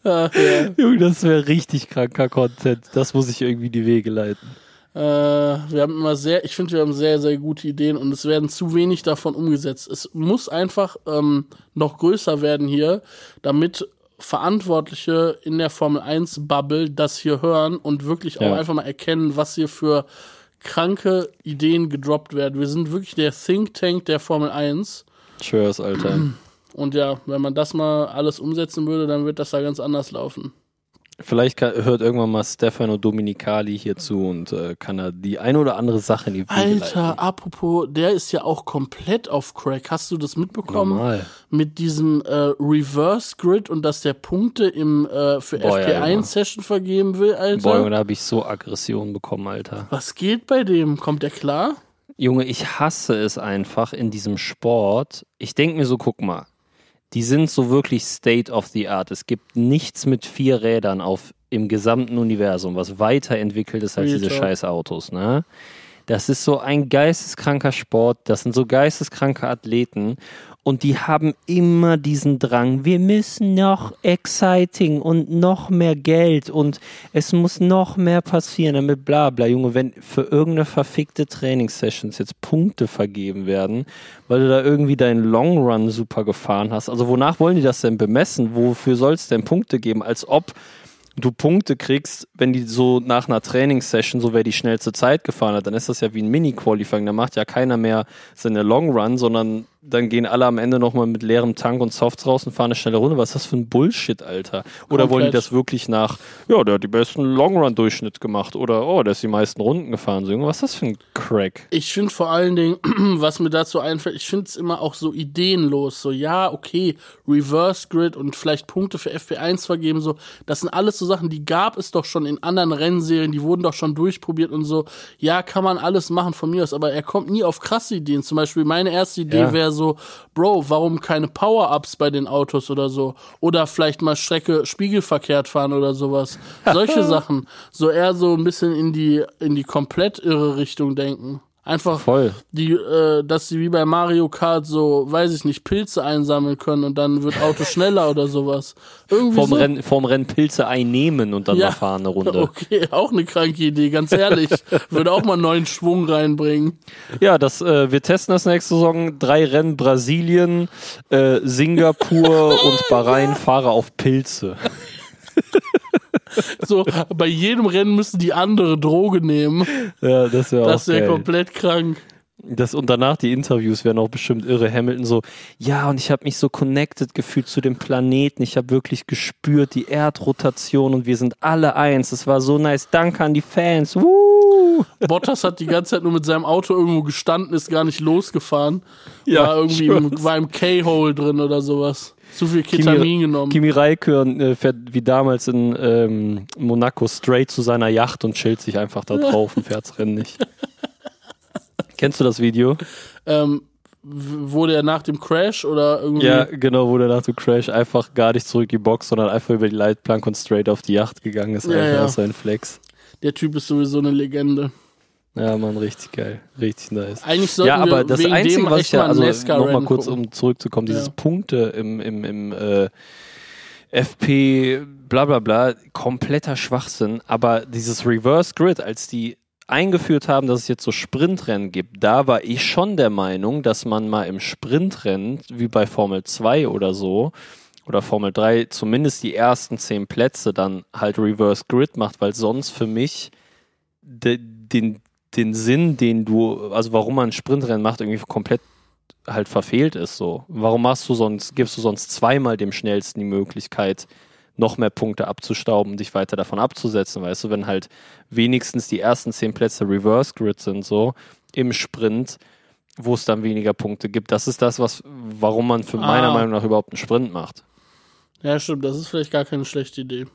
Ah, ja. Junge, das wäre richtig kranker Content. Das muss ich irgendwie die Wege leiten. Äh, wir haben immer sehr, ich finde, wir haben sehr, sehr gute Ideen und es werden zu wenig davon umgesetzt. Es muss einfach ähm, noch größer werden hier, damit Verantwortliche in der Formel 1 Bubble das hier hören und wirklich auch Ja. einfach mal erkennen, was hier für kranke Ideen gedroppt werden. Wir sind wirklich der Think Tank der Formel 1. Ich schwör's, Alter. <clears throat> Und ja, wenn man das mal alles umsetzen würde, dann wird das da ganz anders laufen. Vielleicht kann, hört irgendwann mal Stefano Dominicali hier zu und äh, kann er die eine oder andere Sache in die Wege Alter, leiten. apropos, der ist ja auch komplett auf Crack. Hast du das mitbekommen? Normal. Mit diesem äh, Reverse Grid und dass der Punkte im äh, für Boah, ja, FP1 Junge. Session vergeben will, Alter. Boah, Junge, da habe ich so Aggression bekommen, Alter. Was geht bei dem? Kommt der klar? Junge, ich hasse es einfach in diesem Sport. Ich denke mir so, guck mal, die sind so wirklich State of the Art. Es gibt nichts mit vier Rädern auf im gesamten Universum, was weiterentwickelt ist als Real diese scheiß Autos, ne? Das ist so ein geisteskranker Sport, das sind so geisteskranke Athleten und die haben immer diesen Drang, wir müssen noch exciting und noch mehr Geld und es muss noch mehr passieren, damit bla bla. Junge, wenn für irgendeine verfickte Trainingssessions jetzt Punkte vergeben werden, weil du da irgendwie deinen Long Run super gefahren hast, also wonach wollen die das denn bemessen? Wofür soll es denn Punkte geben? Als ob du Punkte kriegst, wenn die so nach einer Trainingssession, so wer die schnellste Zeit gefahren hat, dann ist das ja wie ein Mini-Qualifying. Da macht ja keiner mehr seine Long Run, sondern dann gehen alle am Ende nochmal mit leerem Tank und Softs raus und fahren eine schnelle Runde. Was ist das für ein Bullshit, Alter? Oder wollen die Komplett. das wirklich nach, ja, der hat die besten Long Run-Durchschnitt gemacht oder, oh, der ist die meisten Runden gefahren. So, was ist das für ein Crack? Ich finde vor allen Dingen, <clears throat> was mir dazu einfällt, ich finde es immer auch so ideenlos. So, ja, okay, Reverse Grid und vielleicht Punkte für FP1 vergeben, so. Das sind alles so Sachen, die gab es doch schon in anderen Rennserien, die wurden doch schon durchprobiert und so. Ja, kann man alles machen von mir aus, aber er kommt nie auf krasse Ideen. Zum Beispiel meine erste Idee Ja. wäre so, Bro, warum keine Power-Ups bei den Autos oder so? Oder vielleicht mal Strecke spiegelverkehrt fahren oder sowas. Solche <laughs> Sachen. So eher so ein bisschen in die, in die komplett irre Richtung denken. Einfach Voll. die, äh, dass sie wie bei Mario Kart so, weiß ich nicht, Pilze einsammeln können und dann wird Auto <laughs> schneller oder sowas. Irgendwie Vorm, so. Rennen, vorm Rennen Pilze einnehmen und dann Ja. mal fahren eine Runde. <laughs> Okay, auch eine kranke Idee, ganz ehrlich. <laughs> Würde auch mal neuen Schwung reinbringen. Ja, das, äh, wir testen das nächste Saison. Drei Rennen Brasilien, äh, Singapur und Bahrain Fahrer auf Pilze. <laughs> So, bei jedem Rennen müssen die andere Droge nehmen. Ja, das wäre auch Das wäre komplett krank. Das, und danach die Interviews wären auch bestimmt irre. Hamilton so, ja, und ich habe mich so connected gefühlt zu dem Planeten. Ich habe wirklich gespürt die Erdrotation und wir sind alle eins. Es war so nice. Danke an die Fans. Woo! Bottas hat die ganze Zeit nur mit seinem Auto irgendwo gestanden, ist gar nicht losgefahren. Ja, war irgendwie im, war im K-Hole drin oder sowas. Zu viel Ketamin genommen. Kimi Räikkönen äh, fährt wie damals in ähm, Monaco straight zu seiner Yacht und chillt sich einfach da drauf und fährt's <laughs> Rennen nicht. Kennst du das Video? ähm, wurde er nach dem Crash oder irgendwie? Ja, genau, wo der nach dem Crash einfach gar nicht zurück die Box, sondern einfach über die Leitplanke und straight auf die Yacht gegangen ist. Ja, einfach ja. so ein Flex. Der Typ ist sowieso eine Legende. Ja, Mann, richtig geil. Richtig nice. Eigentlich sollten Ja, aber das Einzige, was ich ja, also nochmal kurz, gucken. um zurückzukommen, dieses Ja. Punkte im, im, im äh, FP, bla bla bla, kompletter Schwachsinn. Aber dieses Reverse Grid, als die eingeführt haben, dass es jetzt so Sprintrennen gibt, da war ich schon der Meinung, dass man mal im Sprintrennen, wie bei Formel 2 oder so, oder Formel 3, zumindest die ersten zehn Plätze dann halt Reverse Grid macht, weil sonst für mich de, den, den Sinn, den du, also warum man ein Sprintrennen macht, irgendwie komplett halt verfehlt ist so. Warum machst du sonst, gibst du sonst zweimal dem Schnellsten die Möglichkeit, noch mehr Punkte abzustauben dich weiter davon abzusetzen, weißt du, wenn halt wenigstens die ersten zehn Plätze Reverse Grid sind, so im Sprint, wo es dann weniger Punkte gibt. Das ist das, was, warum man für meiner Ah. Meinung nach überhaupt einen Sprint macht. Ja, stimmt, das ist vielleicht gar keine schlechte Idee.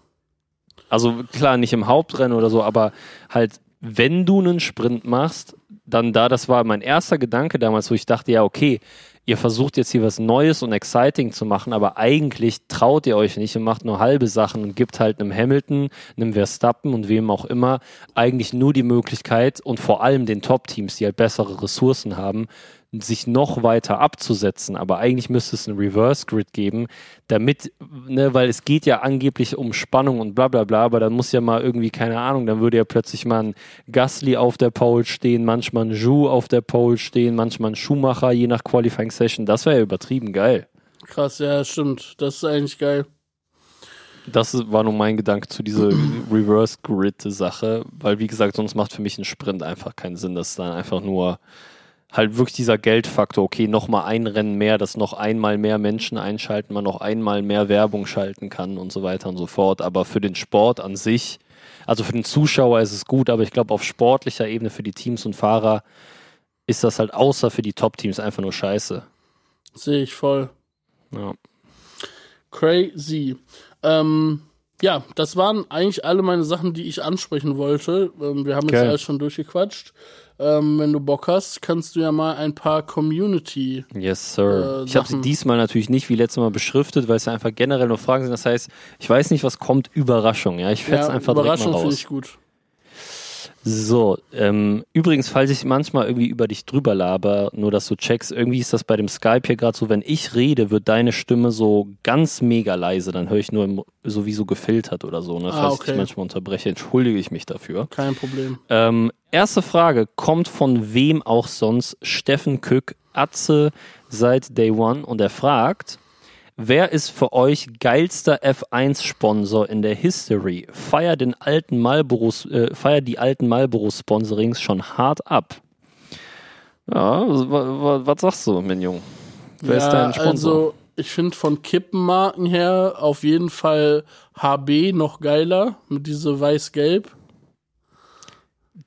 Also klar, nicht im Hauptrennen oder so, aber halt, wenn du einen Sprint machst, dann da, das war mein erster Gedanke damals, wo ich dachte, ja, okay, ihr versucht jetzt hier was Neues und exciting zu machen, aber eigentlich traut ihr euch nicht und macht nur halbe Sachen und gibt halt einem Hamilton, einem Verstappen und wem auch immer eigentlich nur die Möglichkeit und vor allem den Top-Teams, die halt bessere Ressourcen haben, sich noch weiter abzusetzen. Aber eigentlich müsste es einen Reverse-Grid geben, damit, ne, weil es geht ja angeblich um Spannung und bla bla bla, aber dann muss ja mal irgendwie, keine Ahnung, dann würde ja plötzlich mal ein Gasly auf der Pole stehen, manchmal ein Ju auf der Pole stehen, manchmal ein Schumacher, je nach Qualifying Session. Das wäre ja übertrieben geil. Krass, ja, stimmt. Das ist eigentlich geil. Das war nur mein Gedanke zu dieser <clears throat> Reverse-Grid-Sache, weil wie gesagt, sonst macht für mich ein Sprint einfach keinen Sinn. Das ist dann einfach nur halt wirklich dieser Geldfaktor. Okay, nochmal ein Rennen mehr, dass noch einmal mehr Menschen einschalten, man noch einmal mehr Werbung schalten kann und so weiter und so fort. Aber für den Sport an sich, also für den Zuschauer ist es gut, aber ich glaube auf sportlicher Ebene für die Teams und Fahrer ist das halt außer für die Top-Teams einfach nur scheiße. Sehe ich voll. Ja. Crazy. Ähm, ja, das waren eigentlich alle meine Sachen, die ich ansprechen wollte. Ähm, wir haben jetzt Geil. alles schon durchgequatscht. Ähm, wenn du Bock hast, kannst du ja mal ein paar Community. Yes, Sir. äh, ich habe sie diesmal natürlich nicht wie letztes Mal beschriftet, weil es ja einfach generell nur Fragen sind. Das heißt, ich weiß nicht, was kommt. Überraschung. Ja, ich fetz Ja, einfach direkt mal Überraschung finde raus. ich gut. So, ähm, übrigens, falls ich manchmal irgendwie über dich drüber laber, nur dass du checkst, irgendwie ist das bei dem Skype hier gerade so, wenn ich rede, wird deine Stimme so ganz mega leise, dann höre ich nur im, sowieso gefiltert oder so. Ne? Ah, Falls ich okay. dich manchmal unterbreche, entschuldige ich mich dafür. Kein Problem. Ähm, erste Frage kommt von wem auch sonst? Steffen Kück, Atze seit Day One und er fragt, wer ist für euch geilster F1-Sponsor in der History? Feier den alten Marlboro, äh, feier die alten Marlboro-Sponsorings schon hart ab. Ja, was, sagst du, mein Junge? Wer ist dein Sponsor? Also, ich finde von Kippenmarken her auf jeden Fall HB noch geiler mit diese weiß-gelb.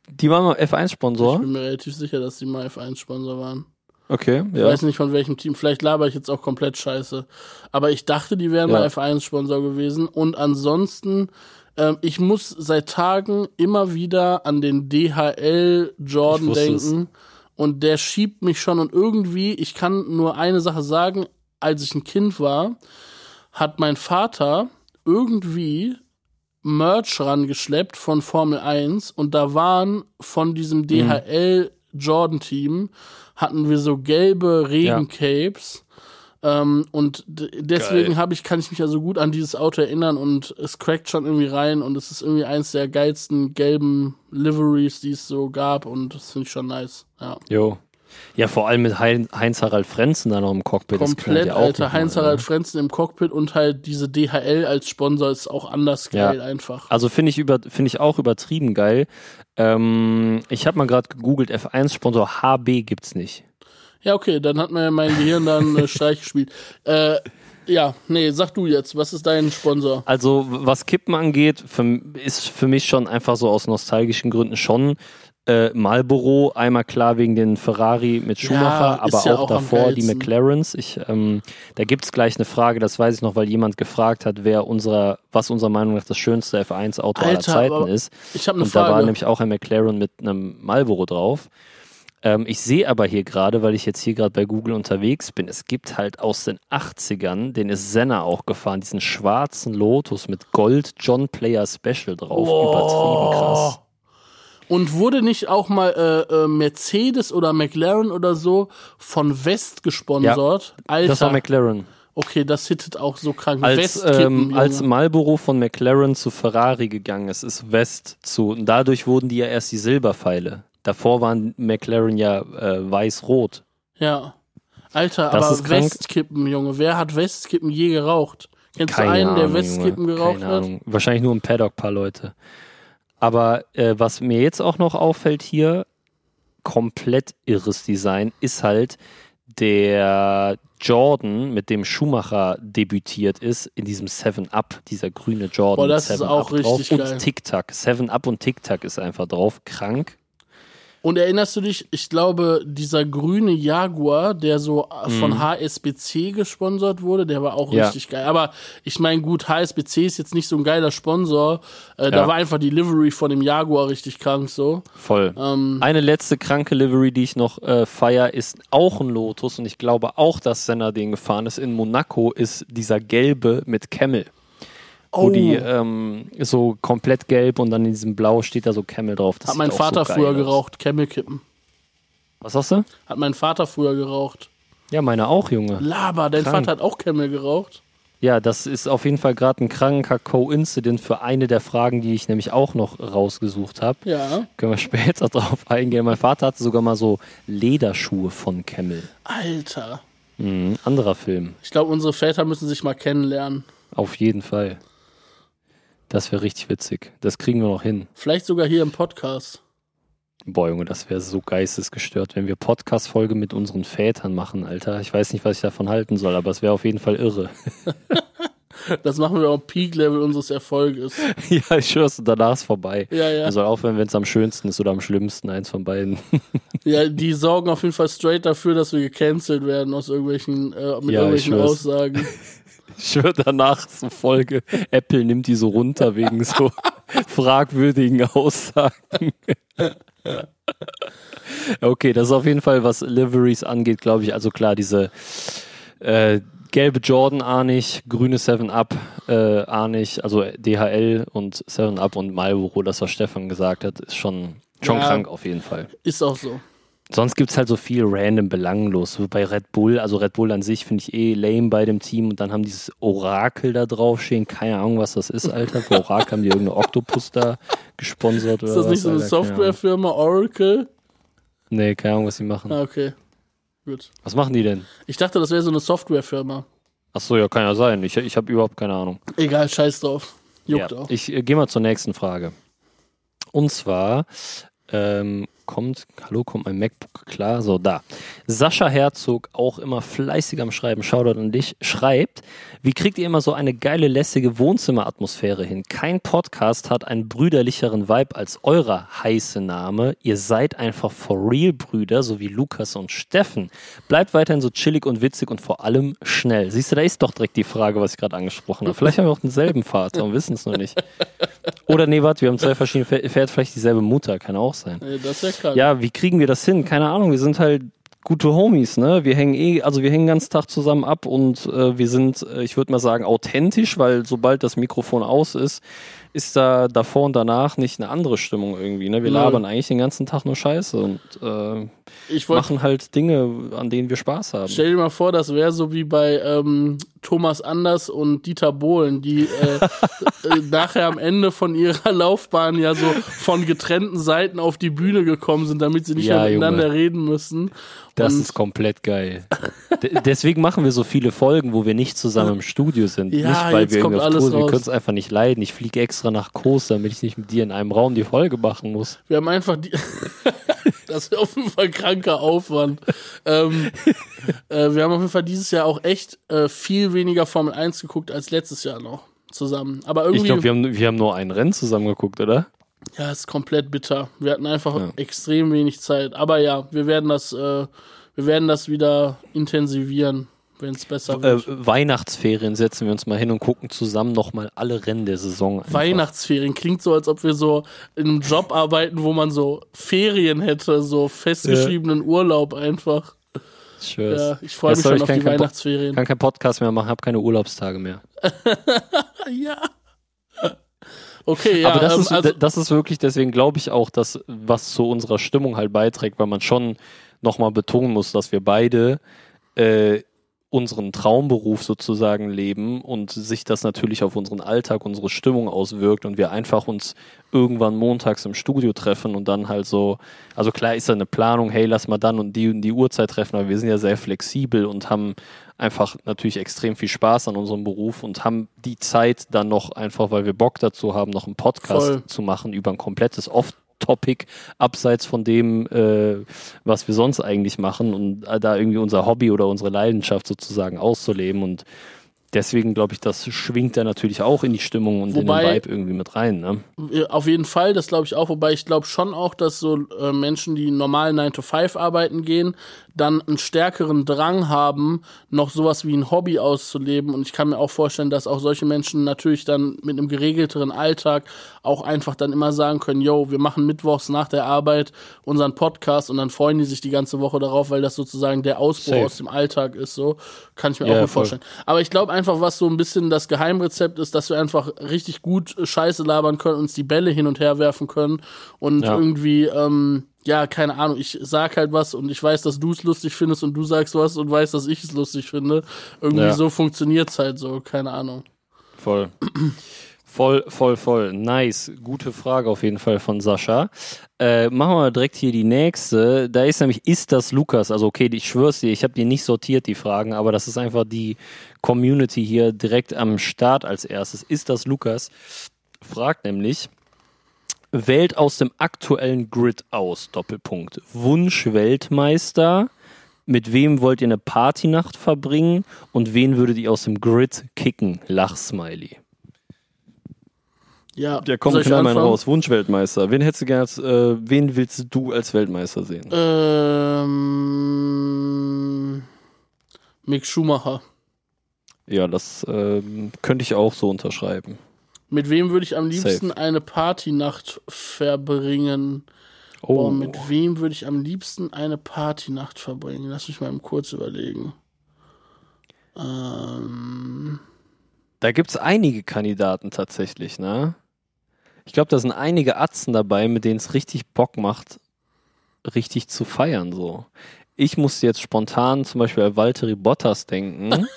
die waren mal Ich F1-Sponsor. bin mir relativ sicher, dass die mal F1-Sponsor waren. Okay, Ich ja. weiß nicht von welchem Team. Vielleicht laber ich jetzt auch komplett scheiße. Aber ich dachte, die wären Ja. mal F1-Sponsor gewesen. Und ansonsten, ähm, ich muss seit Tagen immer wieder an den DHL Jordan Ich es. denken. Und der schiebt mich schon. Und irgendwie, ich kann nur eine Sache sagen, als ich ein Kind war, hat mein Vater irgendwie Merch rangeschleppt von Formel 1 und da waren von diesem DHL Jordan Team hatten wir so gelbe Regencapes. Ähm, und deswegen habe ich, kann ich mich also gut an dieses Auto erinnern und es crackt schon irgendwie rein und es ist irgendwie eins der geilsten gelben Liveries, die es so gab und das finde ich schon nice. Ja. Jo. Ja, vor allem mit Hein- Heinz-Harald Frenzen da noch im Cockpit. Komplett, ja Alter. Heinz-Harald? Frenzen im Cockpit und halt diese DHL als Sponsor ist auch anders Ja. geil einfach. Also finde ich, über, finde ich auch übertrieben geil. Ähm, ich habe mal gerade gegoogelt, F1-Sponsor HB gibt's nicht. Ja, okay, dann hat mir mein Gehirn dann äh, <laughs> Streich gespielt. Äh, ja, nee, sag du jetzt, was ist dein Sponsor? Also was Kippen angeht, für, ist für mich schon einfach so aus nostalgischen Gründen schon äh, Marlboro, einmal klar wegen den Ferrari mit Schumacher, Ja, aber ja auch, auch davor die. McLarens. Ich, ähm, da gibt's gleich eine Frage, das weiß ich noch, weil jemand gefragt hat, wer unserer, was unserer Meinung nach das schönste F1-Auto aller Zeiten ist. Ich habe eine Und da war Frage. nämlich auch ein McLaren mit einem Marlboro drauf. Ähm, ich sehe aber hier gerade, weil ich jetzt hier gerade bei Google unterwegs bin, es gibt halt aus den 80ern, den ist Senna auch gefahren, diesen schwarzen Lotus mit Gold John Player Special drauf. Übertrieben krass. Und wurde nicht auch mal äh, äh, Mercedes oder McLaren oder so von West gesponsert? Alter. Das war McLaren. okay, das hittet auch so krank. Als, Westkippen, ähm, als Marlboro von McLaren zu Ferrari gegangen ist, ist West zu. Und dadurch wurden die ja erst die Silberpfeile. Davor waren McLaren ja äh, weiß-rot. Ja. Alter, Das aber. Westkippen, Junge. Wer hat Westkippen je geraucht? Kennst Keine du einen, der Ahnung, Westkippen Junge. geraucht Keine hat? Ahnung. Wahrscheinlich nur im Paddock paar Leute. Aber äh, was mir jetzt auch noch auffällt hier, komplett irres Design, ist halt der Jordan, mit dem Schumacher debütiert ist, in diesem 7-Up, dieser grüne Jordan. Boah, das mit ist 7 auch Up drauf richtig geil. Und Tic-Tac. 7-Up und Tic-Tac ist einfach drauf. Krank. Und erinnerst du dich, ich glaube, dieser grüne Jaguar, der so von HSBC gesponsert wurde, der war auch. Ja. richtig geil. Aber ich meine, gut, HSBC ist jetzt nicht so ein geiler Sponsor. Äh, Da Ja. war einfach die Livery von dem Jaguar richtig krank so. Voll. Ähm, Eine letzte kranke Livery, die ich noch äh, feier, ist auch ein Lotus und ich glaube auch, dass Senna den gefahren ist. In Monaco ist dieser gelbe mit Camel. Wo Oh. die ähm, so komplett gelb und dann in diesem Blau steht da so Camel drauf. Das hat mein Vater so früher aus. geraucht, Camelkippen. Was sagst du? Hat mein Vater früher geraucht. Ja, meine auch, Junge. Laber, dein Krank. Vater hat auch Camel geraucht. Ja, das ist auf jeden Fall gerade ein kranker Co-Incident für eine der Fragen, die ich nämlich auch noch rausgesucht habe. Ja. Können wir später <laughs> drauf eingehen. Mein Vater hatte sogar mal so Lederschuhe von Camel. Alter. Mhm, anderer Film. Ich glaube, unsere Väter müssen sich mal kennenlernen. Auf jeden Fall. Das wäre richtig witzig. Das kriegen wir noch hin. Vielleicht sogar hier im Podcast. Boah, Junge, das wäre so geistesgestört, wenn wir Podcast-Folge mit unseren Vätern machen, Alter. Ich weiß nicht, was ich davon halten soll, aber es wäre auf jeden Fall irre. <laughs> Das machen wir am Peak-Level unseres Erfolges. <laughs> ja, ich schwör's, danach ist vorbei. Ja, ja. Er soll aufhören, wenn es am schönsten ist oder am schlimmsten, eins von beiden. <laughs> Ja, die sorgen auf jeden Fall straight dafür, dass wir gecancelt werden aus irgendwelchen, äh, mit Ja, ich irgendwelchen schwör's. Aussagen. <laughs> Ich schwör danach so Folge, Apple nimmt die so runter wegen so <laughs> fragwürdigen Aussagen. okay, das ist auf jeden Fall, was Liveries angeht, glaube ich. Also klar, diese äh, gelbe Jordan ahne ich, grüne 7-Up äh, ahne ich, also DHL und 7-Up und Marlboro, das was Stefan gesagt hat, ist schon, schon Ja. krank auf jeden Fall. Ist auch so. Sonst gibt's halt so viel random belanglos. So bei Red Bull, also Red Bull an sich finde ich eh lame bei dem Team und dann haben dieses Orakel da draufstehen. Keine Ahnung, was das ist, Alter. Für Orakel haben die irgendeine Oktopus da gesponsert oder Ist das was, nicht so eine. Softwarefirma, Oracle? Nee, keine Ahnung, was die machen. Ah, okay. Gut. Was machen die denn? Ich dachte, das wäre so eine Softwarefirma. Ach so, ja, kann ja sein. Ich, ich habe überhaupt keine Ahnung. Egal, scheiß drauf. Juckt ja. auch. Ich äh, gehe mal zur nächsten Frage. Und zwar ähm, kommt, hallo, kommt mein MacBook klar? So, da. Sascha Herzog, auch immer fleißig am Schreiben, Shoutout an dich, schreibt, wie kriegt ihr immer so eine geile, lässige Wohnzimmeratmosphäre hin? Kein Podcast hat einen brüderlicheren Vibe als eurer heiße Name. Ihr seid einfach for real Brüder, so wie Lukas und Steffen. Bleibt weiterhin so chillig und witzig und vor allem schnell. Siehst du, da ist doch direkt die Frage, was ich gerade angesprochen habe. Vielleicht haben wir auch denselben Vater und wissen es noch nicht. Oder nee, warte, wir haben zwei verschiedene, Väter, vielleicht dieselbe Mutter, kann auch sein. Das wäre Ja, wie kriegen wir das hin? Keine Ahnung, wir sind halt gute Homies, ne? Wir hängen eh, also wir hängen den ganzen Tag zusammen ab und äh, wir sind, äh, ich würde mal sagen, authentisch, weil sobald das Mikrofon aus ist, ist da davor und danach nicht eine andere Stimmung irgendwie, ne? Wir Nö. labern eigentlich den ganzen Tag nur Scheiße und äh, ich wollte machen halt Dinge, an denen wir Spaß haben. Stell dir mal vor, das wäre so wie bei ähm, Thomas Anders und Dieter Bohlen, die äh, <laughs> äh, nachher am Ende von ihrer Laufbahn ja so von getrennten Seiten auf die Bühne gekommen sind, damit sie nicht Ja, mehr miteinander Junge. reden müssen. Das Und- ist komplett geil. Deswegen machen wir so viele Folgen, wo wir nicht zusammen im Studio sind. Ja, nicht, weil wir irgendwie auf alles Tour sind. Wir können es einfach nicht leiden. Ich fliege extra nach Kos, damit ich nicht mit dir in einem Raum die Folge machen muss. Wir haben einfach die. <laughs> das ist auf jeden Fall kranker Aufwand. ähm, äh, wir haben auf jeden Fall dieses Jahr auch echt äh, viel weniger Formel 1 geguckt als letztes Jahr noch zusammen. Aber Ich irgendwie, glaube, wir haben, wir haben nur ein Rennen zusammen geguckt, oder? ja, ist komplett bitter. Wir hatten einfach Ja. extrem wenig Zeit. Aber ja, wir werden das, äh, wir werden das wieder intensivieren, wenn es besser Äh, wird. Weihnachtsferien setzen wir uns mal hin und gucken zusammen nochmal alle Rennen der Saison. Einfach. Weihnachtsferien klingt so, als ob wir so in einem Job arbeiten, wo man so Ferien hätte, so festgeschriebenen Urlaub einfach. Ich schwör's. Ja, ich freue mich schon ich auf kann die Weihnachtsferien. kann keinen Podcast mehr machen, habe keine Urlaubstage mehr. <laughs> Ja. Okay, ja, Aber das, ähm, ist, also, das ist wirklich, deswegen glaube ich auch, dass was zu unserer Stimmung halt beiträgt, weil man schon nochmal betonen muss, dass wir beide äh, unseren Traumberuf sozusagen leben und sich das natürlich auf unseren Alltag, unsere Stimmung auswirkt und wir einfach uns irgendwann montags im Studio treffen und dann halt so, also klar ist da eine Planung, hey, lass mal dann und die und die Uhrzeit treffen, aber wir sind ja sehr flexibel und haben einfach natürlich extrem viel Spaß an unserem Beruf und haben die Zeit dann noch einfach, weil wir Bock dazu haben, noch einen Podcast Voll. zu machen über ein komplettes Off-Topic, abseits von dem, äh, was wir sonst eigentlich machen und äh, da irgendwie unser Hobby oder unsere Leidenschaft sozusagen auszuleben und deswegen glaube ich, das schwingt da natürlich auch in die Stimmung und Wobei- in den Vibe irgendwie mit rein, ne? Auf jeden Fall, das glaube ich auch, wobei ich glaube schon auch, dass so äh, Menschen, die normal 9 to 5 arbeiten gehen, dann einen stärkeren Drang haben, noch sowas wie ein Hobby auszuleben. Und ich kann mir auch vorstellen, dass auch solche Menschen natürlich dann mit einem geregelteren Alltag auch einfach dann immer sagen können, yo, wir machen mittwochs nach der Arbeit unseren Podcast und dann freuen die sich die ganze Woche darauf, weil das sozusagen der Ausbruch Safe. aus dem Alltag ist. So kann ich mir Ja, auch gut vorstellen. Aber ich glaube einfach, was so ein bisschen das Geheimrezept ist, dass wir einfach richtig gut äh, Scheiße labern können, uns die Bälle hin und her werfen können und Ja. irgendwie, ähm, ja, keine Ahnung, ich sag halt was und ich weiß, dass du es lustig findest und du sagst was und weißt, dass ich es lustig finde. Irgendwie Ja. so funktioniert's halt so, keine Ahnung. Voll. Voll, voll, voll. Nice. Gute Frage auf jeden Fall von Sascha. Äh, machen wir direkt hier die nächste. Da ist nämlich, ist das Lukas? Also okay, ich schwör's dir, ich habe die nicht sortiert, die Fragen, aber das ist einfach die Community hier direkt am Start als erstes. Ist das Lukas? Fragt nämlich, wählt aus dem aktuellen Grid aus, Doppelpunkt. Wunsch Weltmeister. Mit wem wollt ihr eine Partynacht verbringen und wen würdet ihr aus dem Grid kicken? Lachsmiley. Ja, Der kommt soll ich knall mal raus. Wunschweltmeister. Wen hättest du gerne als, äh, wen willst du als Weltmeister sehen? Ähm, Mick Schumacher. Ja, das ähm, könnte ich auch so unterschreiben. Mit wem würde ich am liebsten eine Partynacht verbringen? Oh, Boah, mit wem würde ich am liebsten eine Partynacht verbringen? Lass mich mal kurz überlegen. Ähm, da gibt's einige Kandidaten tatsächlich, ne? Ich glaube, da sind einige Atzen dabei, mit denen es richtig Bock macht, richtig zu feiern, so. Ich musste jetzt spontan zum Beispiel an Valtteri Bottas denken.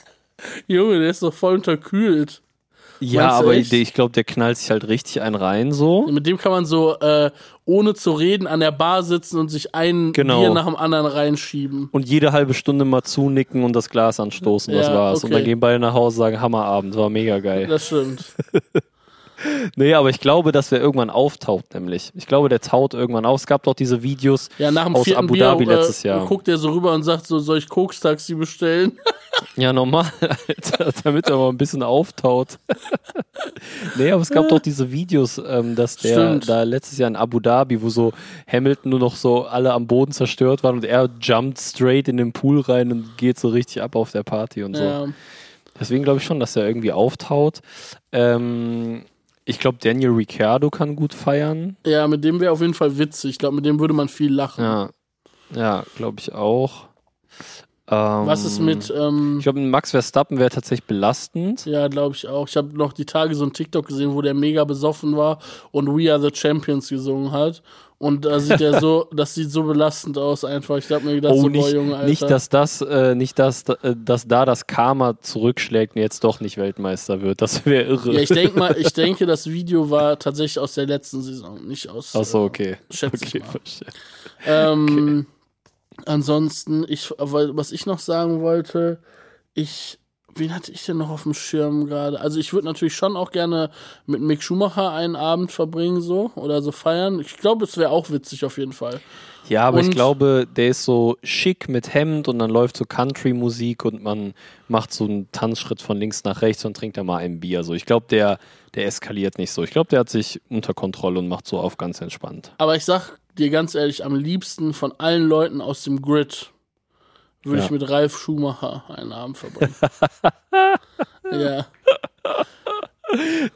<laughs> Junge, der ist doch voll unterkühlt. Ja, aber echt? ich glaube, der knallt sich halt richtig einen rein, so. Mit dem kann man so, äh, ohne zu reden, an der Bar sitzen und sich ein Genau. Bier nach dem anderen reinschieben. und jede halbe Stunde mal zunicken und das Glas anstoßen, das Ja, war's. Und dann okay. gehen beide nach Hause und sagen, Hammerabend, war mega geil. Das stimmt. <laughs> Nee, aber ich glaube, dass der irgendwann auftaucht, nämlich. Ich glaube, der taut irgendwann auf. Es gab doch diese Videos Ja, nach dem aus Abu Bier Dhabi letztes äh, Jahr. guckt er so rüber und sagt so, soll ich Koks-Taxi bestellen? <laughs> Ja, normal, <laughs> Alter, damit er mal ein bisschen auftaut. <laughs> nee, aber es gab doch diese Videos, ähm, dass der Stimmt. da letztes Jahr in Abu Dhabi, wo so Hamilton nur noch so alle am Boden zerstört waren und er jumpt straight in den Pool rein und geht so richtig ab auf der Party und so. Ja. Deswegen glaube ich schon, dass er irgendwie auftaut. Ähm, ich glaube, Daniel Ricciardo kann gut feiern. ja, mit dem wäre auf jeden Fall witzig. Ich glaube, mit dem würde man viel lachen. Ja, ja glaube ich auch. Ähm, Was ist mit, ähm, Ich glaube, Max Verstappen wäre tatsächlich belastend. ja, glaube ich auch. Ich habe noch die Tage so ein TikTok gesehen, wo der mega besoffen war und We Are the Champions gesungen hat. Und da sieht er so, <laughs> das sieht so belastend aus einfach. Ich habe mir gedacht, Oh, so, nicht, boah, Junge, Alter. nicht, dass das, äh, nicht, dass, äh, dass da das Karma zurückschlägt und jetzt doch nicht Weltmeister wird. Das wäre irre. ja, ich denke mal, ich <laughs> denke, das Video war tatsächlich aus der letzten Saison, nicht aus. Ach so, äh, okay. schätze okay, ich mal. verstehe. Ähm, Ansonsten, ich, was ich noch sagen wollte, ich, wen hatte ich denn noch auf dem Schirm gerade? Also ich würde natürlich schon auch gerne mit Mick Schumacher einen Abend verbringen, so, oder so feiern. Ich glaube, es wäre auch witzig auf jeden Fall. Ja, aber ich Und- glaube, der ist so schick mit Hemd und dann läuft so Country-Musik und man macht so einen Tanzschritt von links nach rechts und trinkt da mal ein Bier. So, ich glaube, der, der eskaliert nicht so. Ich glaube, der hat sich unter Kontrolle und macht so auf ganz entspannt. Aber ich sag dir ganz ehrlich, am liebsten von allen Leuten aus dem Grid würde Ja. ich mit Ralf Schumacher einen Abend verbringen. <laughs> ja.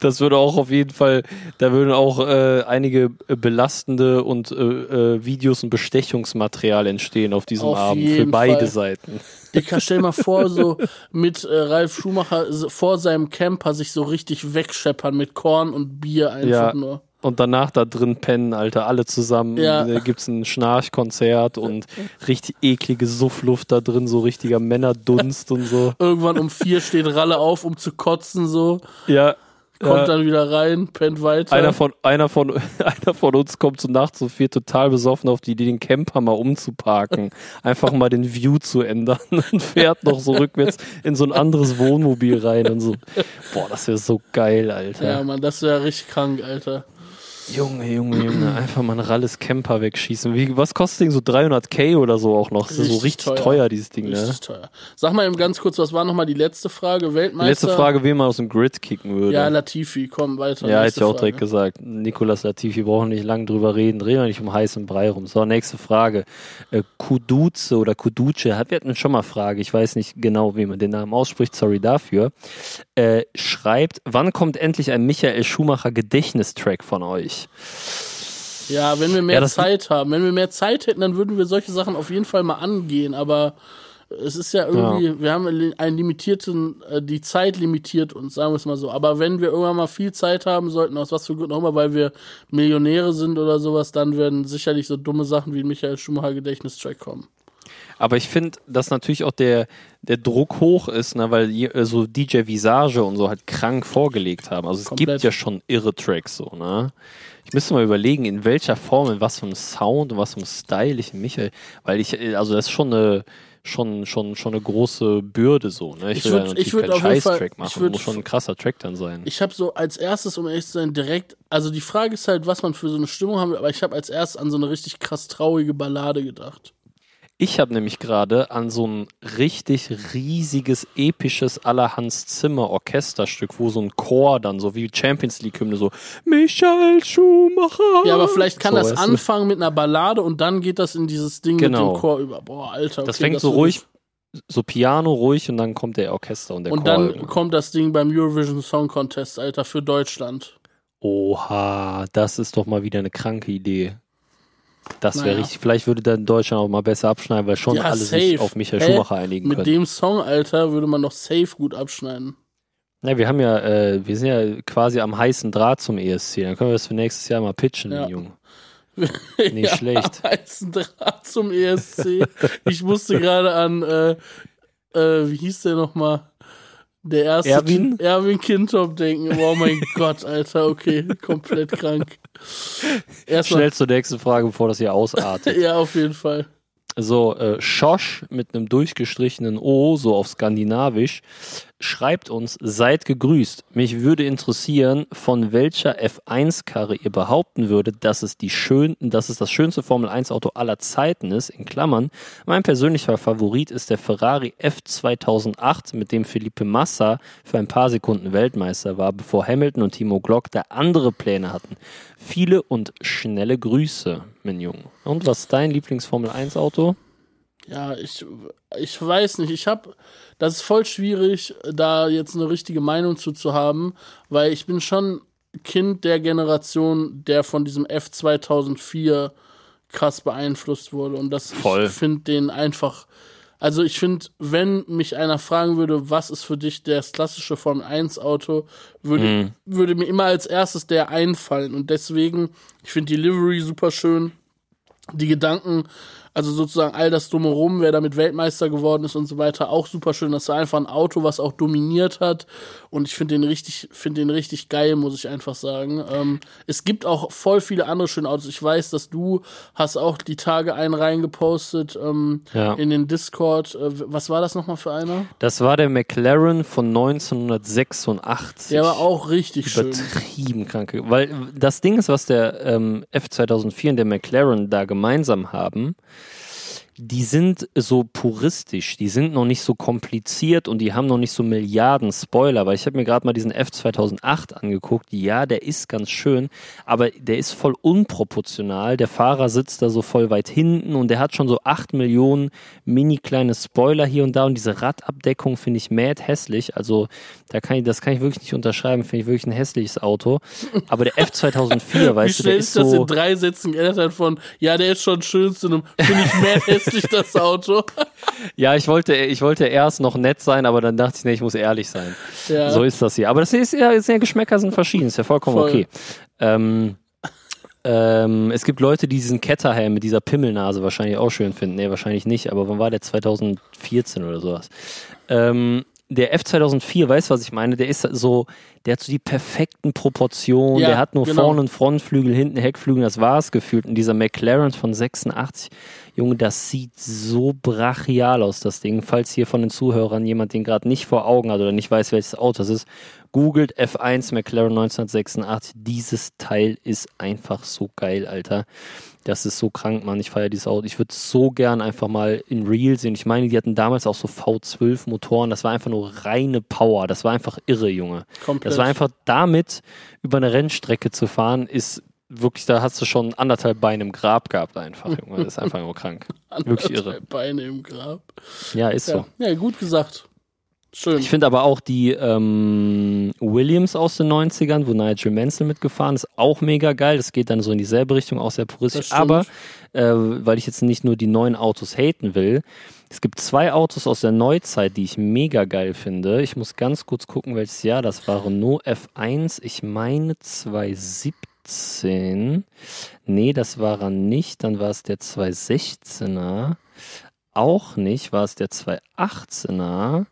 Das würde auch auf jeden Fall, da würden auch äh, einige äh, belastende und äh, äh, Videos und Bestechungsmaterial entstehen auf diesem Auf Abend für beide Fall. Seiten. Dicker, stell mal vor, so <laughs> mit äh, Ralf Schumacher vor seinem Camper sich so richtig wegscheppern mit Korn und Bier einfach Ja. nur. Und danach da drin pennen, Alter, alle zusammen. Ja. Da gibt's ein Schnarchkonzert und richtig eklige Suffluft da drin, so richtiger Männerdunst und so. <laughs> Irgendwann um vier steht Ralle auf, um zu kotzen, so, Ja. kommt ja. dann wieder rein, pennt weiter. Einer von, einer, von, <laughs> einer von uns kommt so nachts so viel total besoffen auf die Idee, den Camper mal umzuparken. Einfach mal den View zu ändern <laughs> und fährt noch so rückwärts in so ein anderes Wohnmobil rein und so. Boah, das wäre so geil, Alter. ja, Mann, das wäre richtig krank, Alter. Junge, Junge, Junge, einfach mal ein Ralles Camper wegschießen. Wie, was kostet das Ding? So 300k oder so auch noch. Das ist so Richtig richtig teuer, teuer. dieses Ding, ne? Richtig teuer. Sag mal eben ganz kurz, was war nochmal die letzte Frage? Weltmeister? Letzte Frage, wen man aus dem Grid kicken würde. Ja, Latifi, komm weiter. Ja, hätte ich auch Frage. direkt gesagt. Nikolas Latifi, brauchen nicht lange drüber reden. Drehen wir nicht um heißen Brei rum. So, nächste Frage. Äh, Kuduce oder Kuduce, hat- wir hatten schon mal Frage, ich weiß nicht genau, wie man den Namen ausspricht, sorry dafür. Äh, schreibt, wann kommt endlich ein Michael Schumacher Gedächtnistrack von euch? Ja, wenn wir mehr Ja, Zeit haben. Wenn wir mehr Zeit hätten, dann würden wir solche Sachen auf jeden Fall mal angehen. Aber es ist ja irgendwie, wir haben einen limitierten, äh, die Zeit limitiert uns, sagen wir es mal so. Aber wenn wir irgendwann mal viel Zeit haben sollten, aus was für Gründen auch immer, weil wir Millionäre sind oder sowas, dann werden sicherlich so dumme Sachen wie ein Michael Schumacher Gedächtnistrack kommen. Aber ich finde, dass natürlich auch der, der Druck hoch ist, ne, weil je- äh, so DJ Visage und so halt krank vorgelegt haben. Also es Komplett. gibt ja schon irre Tracks so, ne? Ich müsste mal überlegen, in welcher Form, in was für einem Sound und was für einem Style ich Michael, weil ich, äh, also das ist schon eine, schon, schon, schon eine große Bürde so, ne? Ich, Ich will würd- da natürlich keinen Scheiß-Track machen, würd- muss schon ein krasser Track dann sein. Ich habe so als erstes, um ehrlich zu sein, direkt, also die Frage ist halt, was man für so eine Stimmung haben will, aber ich habe als erstes an so eine richtig krass traurige Ballade gedacht. Ich habe nämlich gerade an so ein richtig riesiges, episches Allerhans Zimmer Orchesterstück, wo so ein Chor dann so wie Champions League Hymne so Michael Schumacher. Ja, aber vielleicht kann so, das anfangen mit einer Ballade und dann geht das in dieses Ding Genau. mit dem Chor über. Boah, Alter. Das okay, fängt so wird- ruhig, so Piano ruhig und dann kommt der Orchester und der Und Chor. dann irgendwann. kommt das Ding beim Eurovision Song Contest, Alter, für Deutschland. Oha, das ist doch mal wieder eine kranke Idee. Das wäre Naja. richtig. Vielleicht würde dann Deutschland auch mal besser abschneiden, weil schon Ja, alle sich auf Michael Hä? Schumacher einigen Mit können. dem Song, Alter, würde man noch safe gut abschneiden. Ja, wir haben ja, äh, wir sind ja quasi am heißen Draht zum ESC. Dann können wir das für nächstes Jahr mal pitchen, Ja. Junge. <laughs> Nicht schlecht. Heißen Draht zum ESC. ich musste gerade an, äh, äh, wie hieß der nochmal? Der erste Erwin? Erwin Kintop denken. Oh mein Gott, Alter, okay, komplett krank. Erstmal, Schnell zur nächsten Frage, bevor das hier ausartet. <laughs> ja, auf jeden Fall. So, äh, Schosch mit einem durchgestrichenen O, so auf Skandinavisch, schreibt uns, seid gegrüßt. Mich würde interessieren, von welcher F1-Karre ihr behaupten würdet, dass es, die schön, dass es das schönste Formel-1-Auto aller Zeiten ist, in Klammern. Mein persönlicher Favorit ist der Ferrari F2008, mit dem Felipe Massa für ein paar Sekunden Weltmeister war, bevor Hamilton und Timo Glock da andere Pläne hatten. Viele und schnelle Grüße, mein Junge. Und was ist dein Lieblings-Formel-1-Auto? Ja, ich, ich weiß nicht. Ich habe, das ist voll schwierig, da jetzt eine richtige Meinung zu, zu haben, weil ich bin schon Kind der Generation, der von diesem F2004 krass beeinflusst wurde. Und das, Voll. ich finde den einfach, also ich finde, wenn mich einer fragen würde, was ist für dich das klassische Formel 1 Auto, würde, würde mir immer als erstes der einfallen. Und deswegen, ich finde die Livery super schön die Gedanken, also sozusagen all das drumherum, wer damit Weltmeister geworden ist und so weiter, auch super schön. Das war einfach ein Auto, was auch dominiert hat. Und ich finde den richtig, finde den richtig geil, muss ich einfach sagen. Ähm, es gibt auch voll viele andere schöne Autos. Ich weiß, dass du hast auch die Tage einen reingepostet ähm, Ja. in den Discord. Äh, was war das nochmal für einer? Das war der McLaren von 1986. Der war auch richtig schön. übertrieben kranke. Weil das Ding ist, was der ähm, F2004 und der McLaren da gemeinsam haben, die sind so puristisch, die sind noch nicht so kompliziert und die haben noch nicht so Milliarden Spoiler, weil ich habe mir gerade mal diesen F2008 angeguckt. Ja, der ist ganz schön, aber der ist voll unproportional. Der Fahrer sitzt da so voll weit hinten und der hat schon so 8 Millionen mini kleine Spoiler hier und da und diese Radabdeckung finde ich mad hässlich. Also da kann ich, das kann ich wirklich nicht unterschreiben, finde ich wirklich ein hässliches Auto. Aber der F2004, <laughs> weißt du, der ist das so in drei Sätzen geändert hat von, ja, der ist schon schön zu einem, finde ich mehr <laughs> hässlich das Auto. <laughs> Ja, ich wollte, ich wollte erst noch nett sein, aber dann dachte ich, nee, ich muss ehrlich sein. Ja. So ist das hier. Aber das ist ja, ja Geschmäcker sind verschieden, ist ja vollkommen Voll. okay. Ähm, ähm, es gibt Leute, die diesen Ketterhelm mit dieser Pimmelnase wahrscheinlich auch schön finden. Nee, wahrscheinlich nicht, aber wann war der? 2014 oder sowas. Ähm, der F2004, weißt du, was ich meine? Der ist so, der hat so die perfekten Proportionen, Ja, der hat nur genau. vorne einen Frontflügel, hinten Heckflügel, das war es gefühlt. Und dieser McLaren von 86, Junge, das sieht so brachial aus, das Ding. Falls hier von den Zuhörern jemand den gerade nicht vor Augen hat oder nicht weiß, welches Auto das ist, googelt F1 McLaren 1986. Dieses Teil ist einfach so geil, Alter. Das ist so krank, Mann. Ich feiere dieses Auto. Ich würde so gern einfach mal in Real sehen. Ich meine, die hatten damals auch so V12 Motoren. Das war einfach nur reine Power. Das war einfach irre, Junge. Komplett. Das war einfach damit über eine Rennstrecke zu fahren, ist wirklich, da hast du schon anderthalb Beine im Grab gehabt einfach, Junge. Das ist einfach nur krank. <laughs> Wirklich irre. Beine im Grab. Ja, ist so. Ja, ja gut gesagt. Schön. Ich finde aber auch die ähm, Williams aus den 90ern, wo Nigel Mansell mitgefahren ist, auch mega geil. Das geht dann so in dieselbe Richtung, auch sehr puristisch. Aber, äh, weil ich jetzt nicht nur die neuen Autos haten will, es gibt zwei Autos aus der Neuzeit, die ich mega geil finde. Ich muss ganz kurz gucken, welches Jahr das war. Renault F1, ich meine 2017. Nee, das war er nicht. Dann war es der 216er. Auch nicht, war es der 218er.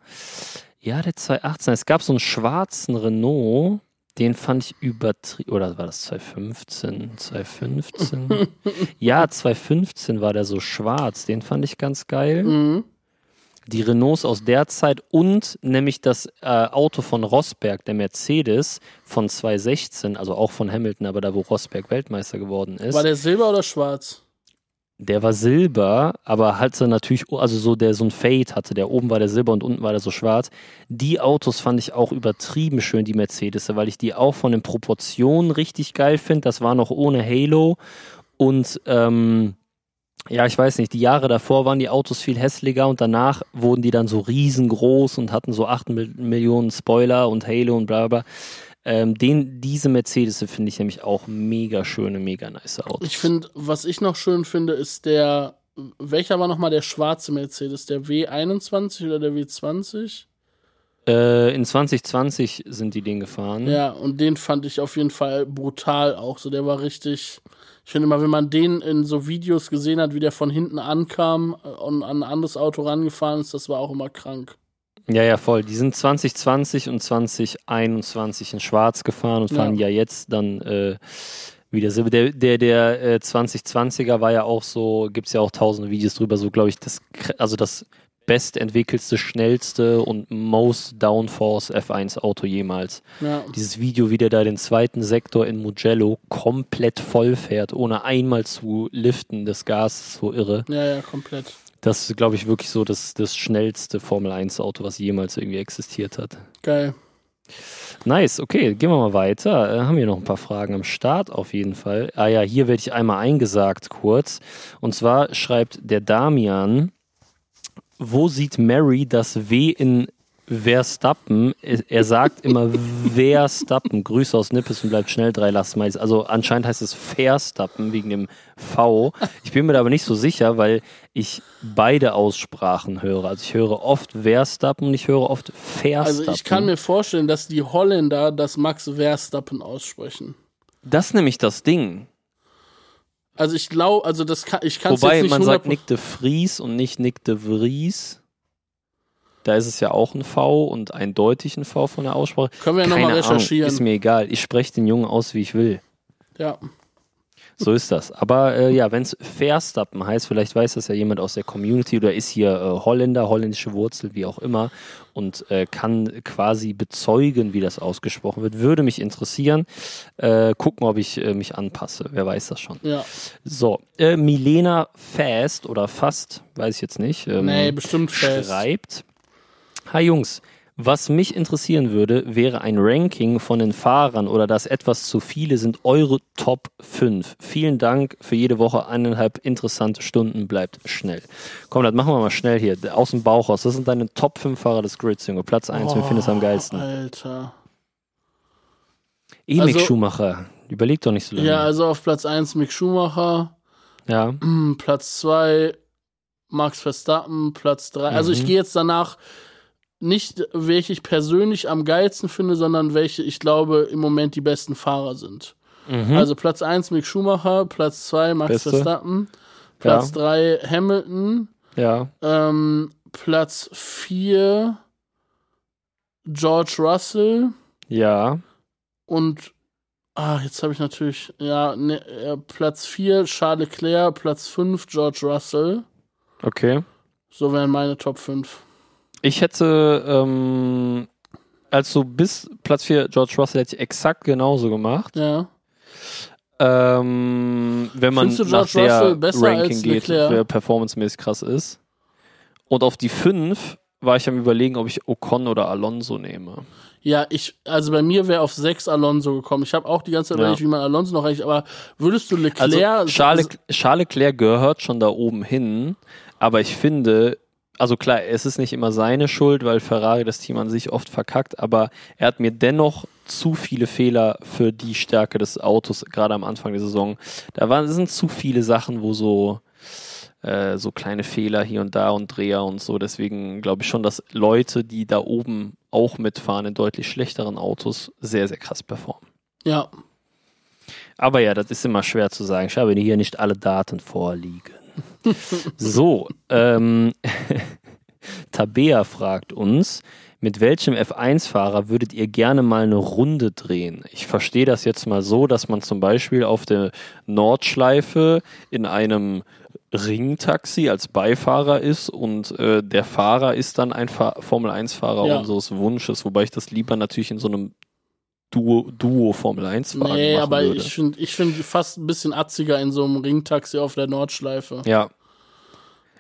Ja, der 218er. Es gab so einen schwarzen Renault, den fand ich übertrieben. Oder war das 2015? 2015? <laughs> ja, 2015 war der so schwarz. Den fand ich ganz geil. Mhm. Die Renaults aus der Zeit und nämlich das äh, Auto von Rosberg, der Mercedes von 2016, also auch von Hamilton, aber da wo Rosberg Weltmeister geworden ist. War der silber oder schwarz? Der war silber, aber hatte natürlich, also so der so ein Fade hatte, der oben war der silber und unten war der so schwarz. Die Autos fand ich auch übertrieben schön, die Mercedes, weil ich die auch von den Proportionen richtig geil finde. Das war noch ohne Halo und ähm, ja, ich weiß nicht, die Jahre davor waren die Autos viel hässlicher und danach wurden die dann so riesengroß und hatten so 8 Mil- Millionen Spoiler und Halo und bla bla. Ähm, den, diese Mercedes finde ich nämlich auch mega schöne, mega nice Autos. Ich finde, was ich noch schön finde, ist der, welcher war nochmal der schwarze Mercedes? Der W21 oder der W20? Äh, in 2020 sind die den gefahren. Ja, und den fand ich auf jeden Fall brutal auch. So, der war richtig. Ich finde immer, wenn man den in so Videos gesehen hat, wie der von hinten ankam äh, und an ein anderes Auto rangefahren ist, das war auch immer krank. Ja, ja, voll. Die sind 2020 und 2021 in Schwarz gefahren und Ja. fahren ja, jetzt dann äh, wieder Silber. Der, der, der äh, 2020er war ja auch so, gibt es ja auch tausende Videos drüber, so glaube ich, das, also das bestentwickelste, schnellste und most downforce F1 Auto jemals. Ja, Dieses Video, wie der da den zweiten Sektor in Mugello komplett voll fährt, ohne einmal zu liften, das Gas ist so irre. ja, ja, komplett. Das ist, glaube ich, wirklich so das, das schnellste Formel 1 Auto, was jemals irgendwie existiert hat. Geil. Nice, okay, gehen wir mal weiter. Äh, haben wir noch ein paar Fragen am Start auf jeden Fall. Ah ja, hier werde ich einmal eingesagt kurz. Und zwar schreibt der Damian, wo sieht Mary das W in Verstappen? Er er sagt immer Verstappen. Grüße aus Nippes und bleibt schnell drei Lastmais. Also anscheinend heißt es Verstappen wegen dem V. Ich bin mir da aber nicht so sicher, weil ich beide Aussprachen höre. Also ich höre oft Verstappen und ich höre oft Verstappen. Also ich kann mir vorstellen, dass die Holländer das Max Verstappen aussprechen. Das ist nämlich das Ding. Also ich glaube, also das kann, ich kann es Wobei jetzt nicht man sagt 100% Nick de Vries und nicht Nick de Vries. Da ist es ja auch ein V und eindeutig ein V von der Aussprache. Können wir ja nochmal Ahnung, recherchieren. ist mir egal. Ich spreche den Jungen aus, wie ich will. ja. So ist das. Aber äh, ja, wenn es Verstappen heißt, vielleicht weiß das ja jemand aus der Community oder ist hier äh, Holländer, holländische Wurzel, wie auch immer, und äh, kann quasi bezeugen, wie das ausgesprochen wird. Würde mich interessieren. Äh, gucken, ob ich äh, mich anpasse. Wer weiß das schon. Ja. So, äh, Milena Fast oder Fast, weiß ich jetzt nicht. Ähm, Nee, bestimmt fest. schreibt. Hi Jungs, was mich interessieren würde, wäre ein Ranking von den Fahrern oder das etwas zu viele sind eure Top 5. Vielen Dank für jede Woche eineinhalb interessante Stunden. Bleibt schnell. Komm, das machen wir mal schnell hier. Aus dem Bauch raus. Das sind deine Top 5 Fahrer des Grids, Junge. Platz 1, wer findest du am geilsten? Alter. Eh, Mick also- Schumacher. Überleg doch nicht so lange. Ja, also auf Platz 1 Mick Schumacher, ja. <clears throat> Platz 2 Max Verstappen, Platz 3. Also ich Mhm. gehe jetzt danach nicht, welche ich persönlich am geilsten finde, sondern welche ich glaube im Moment die besten Fahrer sind. Mhm. Also Platz 1 Mick Schumacher, Platz 2 Max Beste. Verstappen, Platz 3 Hamilton, ja. ähm, Platz 4 George Russell Ja. und ah, jetzt habe ich natürlich, ja, ne, Platz 4 Charles Leclerc, Platz 5 George Russell. Okay. So wären meine Top 5. Ich hätte, ähm, also bis Platz 4 George Russell hätte ich exakt genauso gemacht. Ja. Ähm, wenn man Findest du nach George der Russell besser Ranking als geht, Leclerc? wer performancemäßig krass ist. Und auf die 5 war ich am überlegen, ob ich Ocon oder Alonso nehme. Ja, ich, also bei mir wäre auf 6 Alonso gekommen. Ich habe auch die ganze Zeit Ja. überlegt, wie man Alonso noch eigentlich, aber würdest du Also Leclerc. Charles, Charles Leclerc gehört schon da oben hin, aber ich finde, also klar, es ist nicht immer seine Schuld, weil Ferrari das Team an sich oft verkackt, aber er hat mir dennoch zu viele Fehler für die Stärke des Autos, gerade am Anfang der Saison. Da waren, sind zu viele Sachen, wo so, äh, so kleine Fehler hier und da und Dreher und so. Deswegen glaube ich schon, dass Leute, die da oben auch mitfahren in deutlich schlechteren Autos, sehr, sehr krass performen. ja, Aber ja, das ist immer schwer zu sagen. Ich habe hier nicht alle Daten vorliegen. So, ähm, <laughs> Tabea fragt uns, mit welchem F1-Fahrer würdet ihr gerne mal eine Runde drehen? Ich verstehe das jetzt mal so, dass man zum Beispiel auf der Nordschleife in einem Ringtaxi als Beifahrer ist und äh, der Fahrer ist dann ein Fa Formel-1-Fahrer Ja. unseres Wunsches, wobei ich das lieber natürlich in so einem Duo, Duo Formel 1 Fahrer nee, aber würde. ich finde ich find fast ein bisschen atziger in so einem Ringtaxi auf der Nordschleife. ja.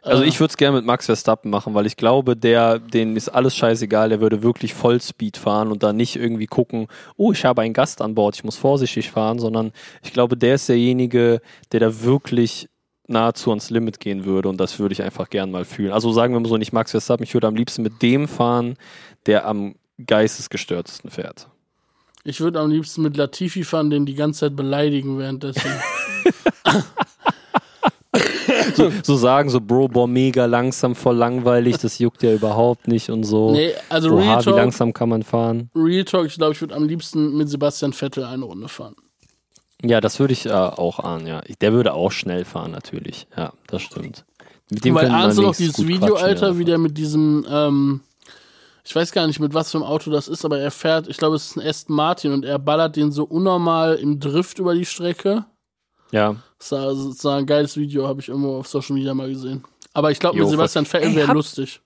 Also Äh, ich würde es gerne mit Max Verstappen machen, weil ich glaube, der, dem ist alles scheißegal, der würde wirklich Vollspeed fahren und dann nicht irgendwie gucken, oh, ich habe einen Gast an Bord, ich muss vorsichtig fahren, sondern ich glaube, der ist derjenige, der da wirklich nahezu ans Limit gehen würde und das würde ich einfach gern mal fühlen. Also sagen wir mal so, nicht Max Verstappen, ich würde am liebsten mit dem fahren, der am geistesgestörtesten fährt. Ich würde am liebsten mit Latifi fahren, den die ganze Zeit beleidigen währenddessen. <laughs> So, so sagen, so Bro, boah, mega langsam, voll langweilig, das juckt ja überhaupt nicht und so. nee, also Oha, Real wie Talk, langsam kann man fahren? Real Talk, ich glaube, ich würde am liebsten mit Sebastian Vettel eine Runde fahren. Ja, das würde ich äh, auch ahnen, ja. Der würde auch schnell fahren, natürlich. Ja, das stimmt. Mit dem Weil ahnst du noch dieses Video, Alter, ja. wie der mit diesem, ähm, ich weiß gar nicht, mit was für einem Auto das ist, aber er fährt, ich glaube, es ist ein Aston Martin und er ballert den so unnormal im Drift über die Strecke. Ja. Das war, das war ein geiles Video, habe ich irgendwo auf Social Media mal gesehen. Aber ich glaube, mit Sebastian Vettel wäre lustig.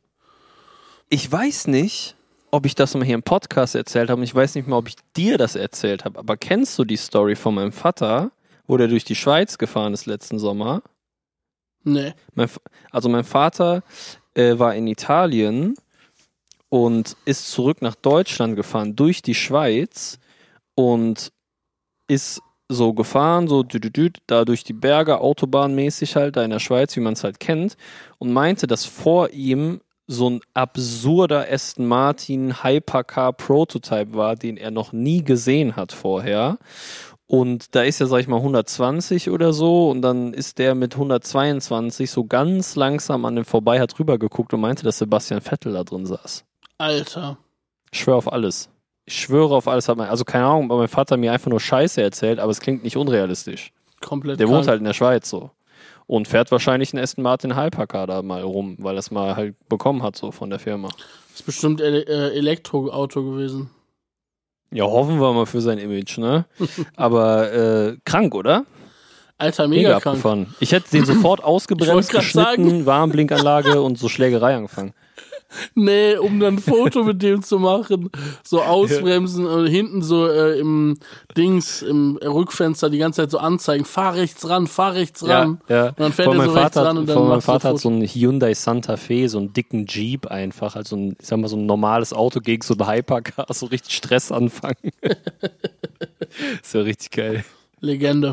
Ich weiß nicht, ob ich das mal hier im Podcast erzählt habe und ich weiß nicht mal, ob ich dir das erzählt habe, aber kennst du die Story von meinem Vater, wo der durch die Schweiz gefahren ist letzten Sommer? Nee. Mein, also mein Vater äh, war in Italien und ist zurück nach Deutschland gefahren durch die Schweiz und ist so gefahren, so dü -dü -dü, da durch die Berge, autobahnmäßig halt, da in der Schweiz, wie man es halt kennt, und meinte, dass vor ihm so ein absurder Aston Martin Hypercar Prototype war, den er noch nie gesehen hat vorher. Und da ist er, sag ich mal, 120 oder so und dann ist der mit 122 so ganz langsam an dem vorbei, hat rübergeguckt und meinte, dass Sebastian Vettel da drin saß. Alter. Ich schwöre auf alles. Ich schwöre auf alles. Hat mein, also keine Ahnung, aber mein Vater mir einfach nur Scheiße erzählt, aber es klingt nicht unrealistisch. Komplett. Der krank. wohnt halt in der Schweiz so. Und fährt wahrscheinlich einen Aston Martin Hypercar da mal rum, weil er es mal halt bekommen hat so von der Firma. ist bestimmt Ele äh, Elektroauto gewesen. Ja, hoffen wir mal für sein Image, ne? <laughs> aber äh, krank, oder? Alter, Mega mega krank. abgefahren. Ich hätte den sofort <laughs> ausgebremst, geschnitten, Warnblinkanlage und so Schlägerei angefangen. Nee, um dann ein Foto mit dem zu machen. So ausbremsen und hinten so äh, im Dings, im Rückfenster die ganze Zeit so anzeigen. Fahr rechts ran, fahr rechts ran. ja. Und dann fährt Vor er mein so rechts Vater, ran und dann mein Vater hat so einen Hyundai Santa Fe, so einen dicken Jeep einfach, also ein, ich sag mal, so ein normales Auto gegen so ein Hypercar, so richtig Stress anfangen. <laughs> ist ja richtig geil. Legende.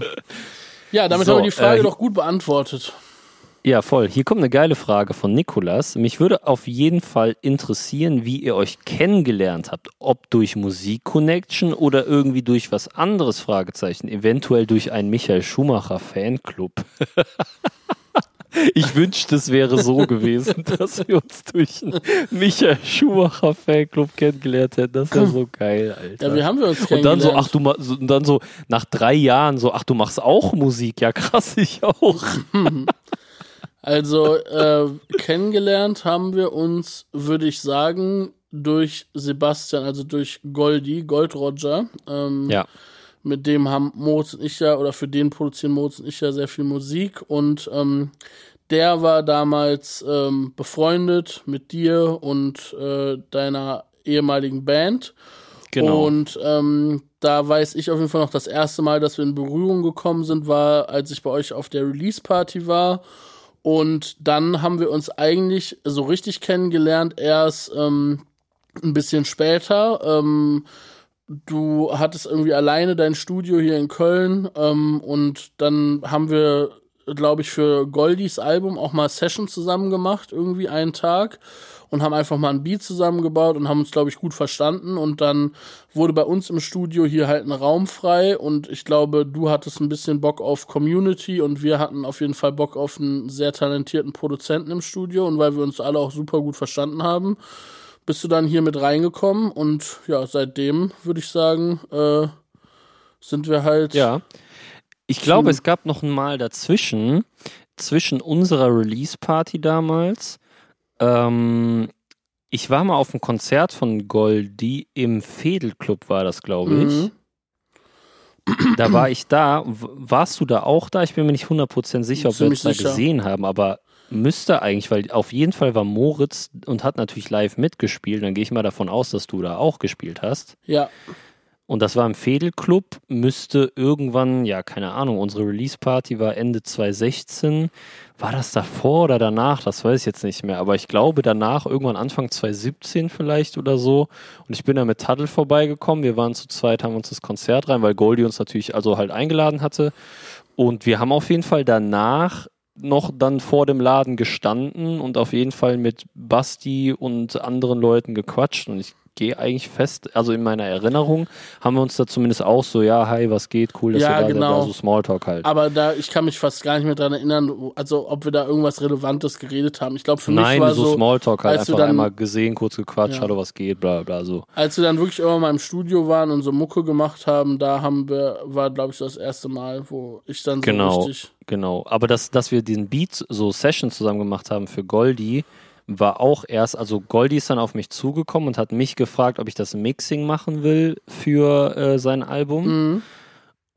Ja, damit So, haben wir die Frage äh, doch gut beantwortet. Ja, voll. Hier kommt eine geile Frage von Nikolas. Mich würde auf jeden Fall interessieren, wie ihr euch kennengelernt habt. Ob durch Musik-Connection oder irgendwie durch was anderes, Fragezeichen. Eventuell durch einen Michael Schumacher-Fanclub. <laughs> ich wünschte, es wäre so gewesen, <laughs> dass wir uns durch einen Michael Schumacher-Fanclub kennengelernt hätten. Das wäre so geil, Alter. Ja, wie haben wir uns und dann so, ach du und dann so nach drei Jahren so, ach du machst auch Musik, ja krass, ich auch. <laughs> Also äh, kennengelernt haben wir uns, würde ich sagen, durch Sebastian, also durch Goldi, Gold Roger. Ähm, Ja. Mit dem haben Moritz und ich ja, oder für den produzieren Moritz und ich ja sehr viel Musik. Und ähm, der war damals ähm, befreundet mit dir und äh, deiner ehemaligen Band. Genau. Und ähm, da weiß ich auf jeden Fall noch, das erste Mal, dass wir in Berührung gekommen sind, war, als ich bei euch auf der Release-Party war. Und dann haben wir uns eigentlich so richtig kennengelernt, erst ähm, ein bisschen später. Ähm, du hattest irgendwie alleine dein Studio hier in Köln ähm, und dann haben wir, glaube ich, für Goldis Album auch mal Sessions zusammen gemacht, irgendwie einen Tag und haben einfach mal ein Beat zusammengebaut und haben uns, glaube ich, gut verstanden. Und dann wurde bei uns im Studio hier halt ein Raum frei und ich glaube, du hattest ein bisschen Bock auf Community und wir hatten auf jeden Fall Bock auf einen sehr talentierten Produzenten im Studio und weil wir uns alle auch super gut verstanden haben, bist du dann hier mit reingekommen und ja, seitdem würde ich sagen, äh, sind wir halt. Ja. Ich glaube, es gab noch mal dazwischen, zwischen unserer Release-Party damals. Ähm, ich war mal auf einem Konzert von Goldi im Fädelclub, war das, glaube ich. Mhm. Da war ich da. Warst du da auch da? Ich bin mir nicht 100% sicher, ob wir Ziemlich uns da gesehen haben, aber müsste eigentlich, weil auf jeden Fall war Moritz und hat natürlich live mitgespielt. Dann gehe ich mal davon aus, dass du da auch gespielt hast. Ja, Und das war im Fädelclub, müsste irgendwann, ja, keine Ahnung, unsere Release-Party war Ende 2016. War das davor oder danach? Das weiß ich jetzt nicht mehr. Aber ich glaube danach, irgendwann Anfang 2017 vielleicht oder so. Und ich bin da mit Taddel vorbeigekommen. Wir waren zu zweit, haben uns das Konzert rein, weil Goldie uns natürlich also halt eingeladen hatte. Und wir haben auf jeden Fall danach noch dann vor dem Laden gestanden und auf jeden Fall mit Basti und anderen Leuten gequatscht. Und ich gehe eigentlich fest, also in meiner Erinnerung haben wir uns da zumindest auch so, ja, hi, was geht, cool, dass Ja, ihr da genau. seid, so Smalltalk halt. aber da, ich kann mich fast gar nicht mehr dran erinnern, also ob wir da irgendwas Relevantes geredet haben. Ich glaube, für mich Nein, war so, so, Smalltalk halt, einfach dann- einmal gesehen, kurz gequatscht, Ja. hallo, was geht, bla bla so. als wir dann wirklich irgendwann mal im Studio waren und so Mucke gemacht haben, da haben wir, war, glaube ich, so das erste Mal, wo ich dann so Genau. richtig. Genau, aber dass, dass wir diesen Beat, so Session zusammen gemacht haben für Goldie, war auch erst, also Goldie ist dann auf mich zugekommen und hat mich gefragt, ob ich das Mixing machen will für äh, sein Album. Mhm.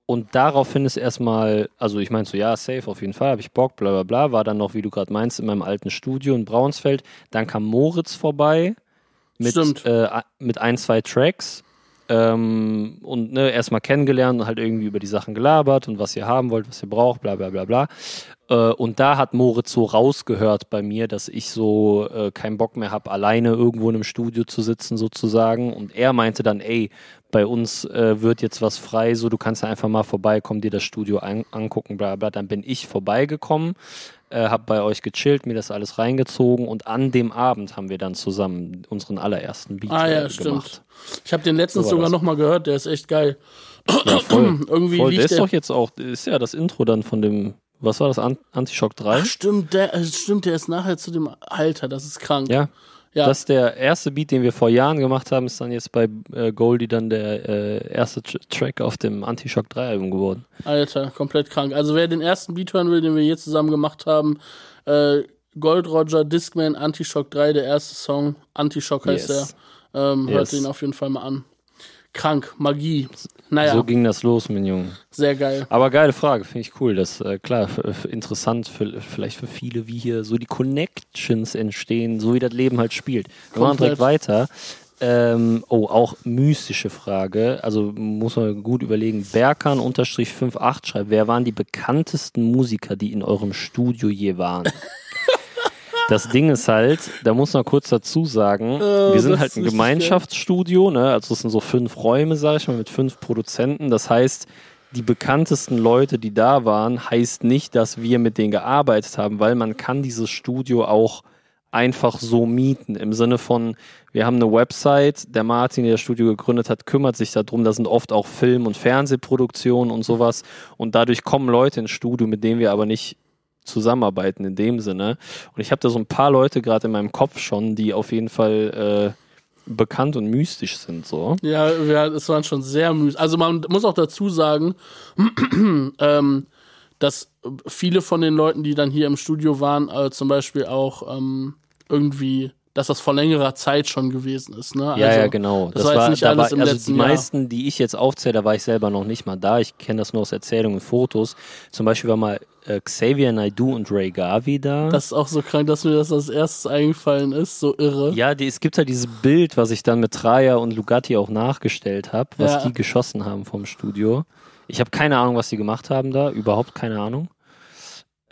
Und daraufhin ist erstmal, also ich meinte so, ja, safe, auf jeden Fall, habe ich Bock, bla bla bla, war dann noch, wie du gerade meinst, in meinem alten Studio in Braunsfeld. Dann kam Moritz vorbei mit, äh, mit ein, zwei Tracks. Ähm, und ne, erstmal kennengelernt und halt irgendwie über die Sachen gelabert und was ihr haben wollt, was ihr braucht, bla bla bla bla. Äh, und da hat Moritz so rausgehört bei mir, dass ich so äh, keinen Bock mehr habe, alleine irgendwo in einem Studio zu sitzen sozusagen. Und er meinte dann, ey, bei uns äh, wird jetzt was frei, so du kannst ja einfach mal vorbeikommen, dir das Studio an angucken, bla bla. Dann bin ich vorbeigekommen, äh, hab bei euch gechillt, mir das alles reingezogen und an dem Abend haben wir dann zusammen unseren allerersten Beat Ah ja, äh, stimmt. gemacht. Ich habe den letztens So sogar das. noch mal gehört, der ist echt geil. Ja, <clears throat> voll. Irgendwie voll. Der ist der. doch jetzt auch, ist ja das Intro dann von dem, was war das, An Antishock 3? Ach, stimmt, der, äh, stimmt, der ist nachher zu dem Alter, das ist krank. Ja, ja. Das ist der erste Beat, den wir vor Jahren gemacht haben, ist dann jetzt bei äh, Goldie dann der äh, erste Tr Track auf dem Antishock 3 Album geworden. Alter, komplett krank. Also wer den ersten Beat hören will, den wir hier zusammen gemacht haben, äh, Gold Roger, Discman, Antishock 3, der erste Song, Antishock heißt Yes. der. Ähm, Hört Yes. den auf jeden Fall mal an. Krank, Magie. Naja, So ging das los, mein Junge. sehr geil. Aber geile Frage, finde ich cool. Das äh, klar, interessant für, vielleicht für viele, wie hier so die Connections entstehen, so wie das Leben halt spielt. Wir machen direkt weiter. Ähm, oh, auch mystische Frage. Also muss man gut überlegen. Berkan unterstrich 58 schreibt, wer waren die bekanntesten Musiker, die in eurem Studio je waren? <laughs> Das Ding ist halt, da muss man kurz dazu sagen, wir sind halt ein Gemeinschaftsstudio, ne? Also es sind so fünf Räume, sag ich mal, mit fünf Produzenten. Das heißt, die bekanntesten Leute, die da waren, heißt nicht, dass wir mit denen gearbeitet haben, weil man kann dieses Studio auch einfach so mieten. Im Sinne von, wir haben eine Website, der Martin, der das Studio gegründet hat, kümmert sich darum. Da sind oft auch Film- und Fernsehproduktionen und sowas. Und dadurch kommen Leute ins Studio, mit denen wir aber nicht zusammenarbeiten in dem Sinne. Und ich habe da so ein paar Leute gerade in meinem Kopf schon, die auf jeden Fall äh, bekannt und mystisch sind. So. Ja, wir, es waren schon sehr mühsam. Also man muss auch dazu sagen, <clears throat> ähm, dass viele von den Leuten, die dann hier im Studio waren, äh, zum Beispiel auch ähm, irgendwie, dass das vor längerer Zeit schon gewesen ist. Ne? Ja, also, ja, genau. Das, war jetzt nicht alles war, im also letzten die Jahr. meisten, die ich jetzt aufzähle, da war ich selber noch nicht mal da. Ich kenne das nur aus Erzählungen und Fotos. Zum Beispiel war mal äh, Xavier Naidoo und Ray Garvey da. Das ist auch so krank, dass mir das als erstes eingefallen ist. So irre. ja, die, es gibt halt dieses Bild, was ich dann mit Traya und Lugatti auch nachgestellt habe, was Ja. die geschossen haben vom Studio. Ich habe keine Ahnung, was die gemacht haben da. Überhaupt keine Ahnung.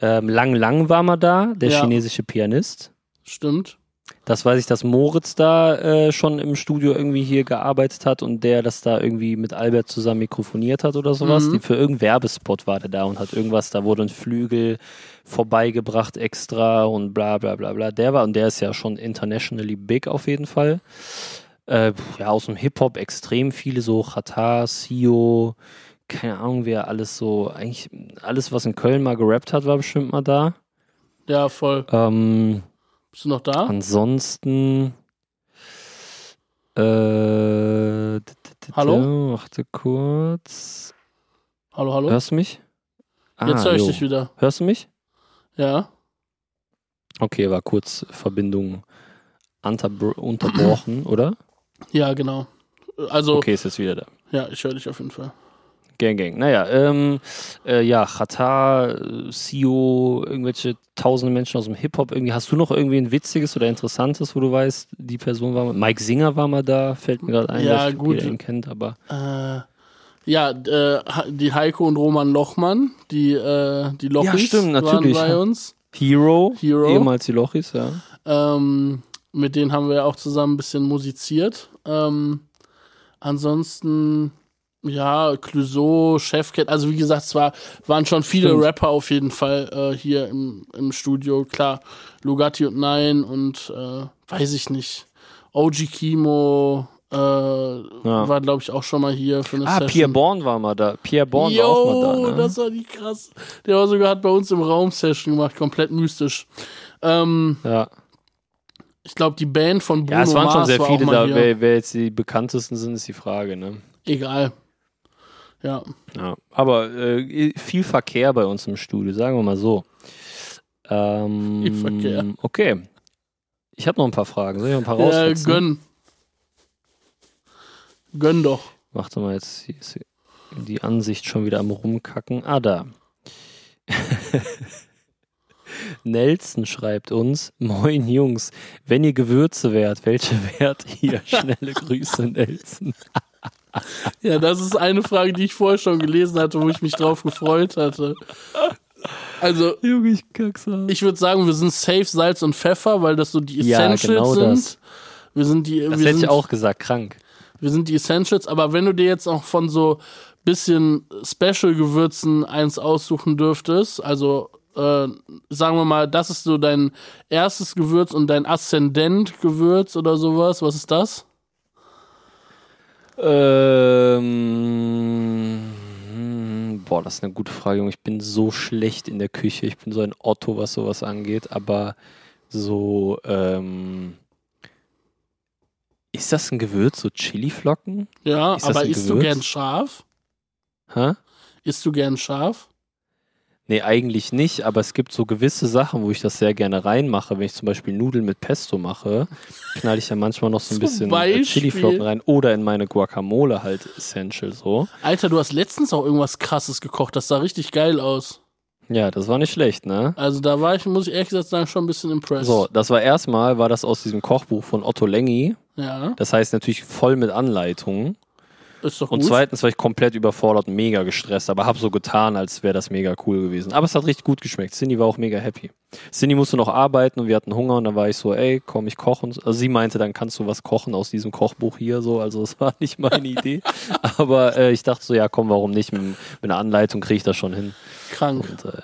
Ähm, Lang Lang war mal da, der Ja. chinesische Pianist. Stimmt. Das weiß ich, dass Moritz da äh, schon im Studio irgendwie hier gearbeitet hat und der das da irgendwie mit Albert zusammen mikrofoniert hat oder sowas. Mhm. Die, für irgendeinen Werbespot war der da und hat irgendwas, da wurde ein Flügel vorbeigebracht extra und bla bla bla bla. Der war, und der ist ja schon internationally big auf jeden Fall. Äh, ja, aus dem Hip-Hop extrem viele, so Chata, Sio, keine Ahnung, wer alles so, eigentlich alles, was in Köln mal gerappt hat, war bestimmt mal da. Ja, voll. Ähm, Bist du noch da? Ansonsten. Äh, Hallo? Warte kurz. Hallo, hallo? Hörst du mich? Ah, Jetzt höre ich jo. dich wieder. Hörst du mich? Ja. Okay, war kurz Verbindung unterbro- unterbrochen, oder? Ja, genau. Also, Okay, ist jetzt wieder da. ja, ich höre dich auf jeden Fall. Gang, gang. Naja, ähm, äh, ja, Chata, Sio, irgendwelche tausende Menschen aus dem Hip-Hop. Irgendwie, hast du noch irgendwie ein witziges oder interessantes, wo du weißt, die Person war mal. Mike Singer war mal da, fällt mir gerade ein, Ja, dass gut. ihn kennt, aber. Äh, ja, äh, die Heiko und Roman Lochmann, die, äh, die Lochis stimmt, waren natürlich. bei uns. Hero, Hero. ehemals die Lochis, ja. Ähm, mit denen haben wir auch zusammen ein bisschen musiziert. Ähm, ansonsten, ja, Clouseau, Chefcat, also wie gesagt, es war, waren schon viele Stimmt. Rapper auf jeden Fall äh, hier im, im Studio. Klar, Lugatti und Nein und äh, weiß ich nicht. OG Kimo äh, war, glaube ich, auch schon mal hier für eine Ah, Session. Pierre Bourne war mal da. Pierre Bourne war auch mal da. Ne? das war die krass. Der war sogar hat bei uns im Raum Session gemacht, komplett mystisch. Ähm, ja. ich glaube, die Band von Bruno ja, es waren schon Mars sehr war viele da. Wer, wer jetzt die bekanntesten sind, ist die Frage. Ne? Egal. Ja. Ja. Aber äh, viel Verkehr bei uns im Studio, sagen wir mal so. Ähm, Viel Verkehr. Okay. Ich habe noch ein paar Fragen. Soll ich noch ein paar Äh, raussetzen? gönn. Gönn doch. Warte mal, jetzt ist die Ansicht schon wieder am rumkacken. Ah, da. <laughs> Nelson schreibt uns, <laughs> moin Jungs, wenn ihr Gewürze wärt, welche wärt ihr? <laughs> Schnelle Grüße, Nelson. <laughs> Ja, das ist eine Frage, die ich vorher schon gelesen hatte, wo ich mich drauf gefreut hatte. Also, Junge, ich ich würde sagen, wir sind safe Salz und Pfeffer, weil das so die Ja, Essentials genau sind. das. Wir sind die, Das wir hätte sind, ich auch gesagt, krank. wir sind die Essentials, aber wenn du dir jetzt auch von so bisschen Special-Gewürzen eins aussuchen dürftest, also äh, sagen wir mal, das ist so dein erstes Gewürz und dein Aszendent-Gewürz oder sowas, was ist das? Ähm, boah, das ist eine gute Frage, Junge. Ich bin so schlecht in der Küche. Ich bin so ein Otto, was sowas angeht. Aber so, ähm, ist das ein Gewürz, so Chiliflocken? Ja, Ist aber isst du gern scharf? Hä? Isst du gern scharf? Nee, eigentlich nicht, aber es gibt so gewisse Sachen, wo ich das sehr gerne reinmache. Wenn ich zum Beispiel Nudeln mit Pesto mache, knall ich ja manchmal noch so ein bisschen äh, Beispiel? Chiliflocken rein oder in meine Guacamole halt Essential so. Alter, du hast letztens auch irgendwas krasses gekocht. Das sah richtig geil aus. Ja, das war nicht schlecht, ne? Also da war ich, muss ich ehrlich gesagt sagen, schon ein bisschen impressed. So, das war erstmal, war das aus diesem Kochbuch von Otto Lengi. Ja, Das heißt natürlich voll mit Anleitungen. Ist doch Und gut. zweitens war ich komplett überfordert und mega gestresst, aber hab so getan, als wäre das mega cool gewesen. Aber es hat richtig gut geschmeckt. Cindy war auch mega happy. Cindy musste noch arbeiten und wir hatten Hunger und dann war ich so, ey, komm, ich koche. Und so. Also sie meinte, dann kannst du was kochen aus diesem Kochbuch hier so. Also es war <laughs> nicht meine Idee. aber äh, ich dachte so, ja, komm, warum nicht? Mit, mit einer Anleitung kriege ich das schon hin. Krank. Und, äh,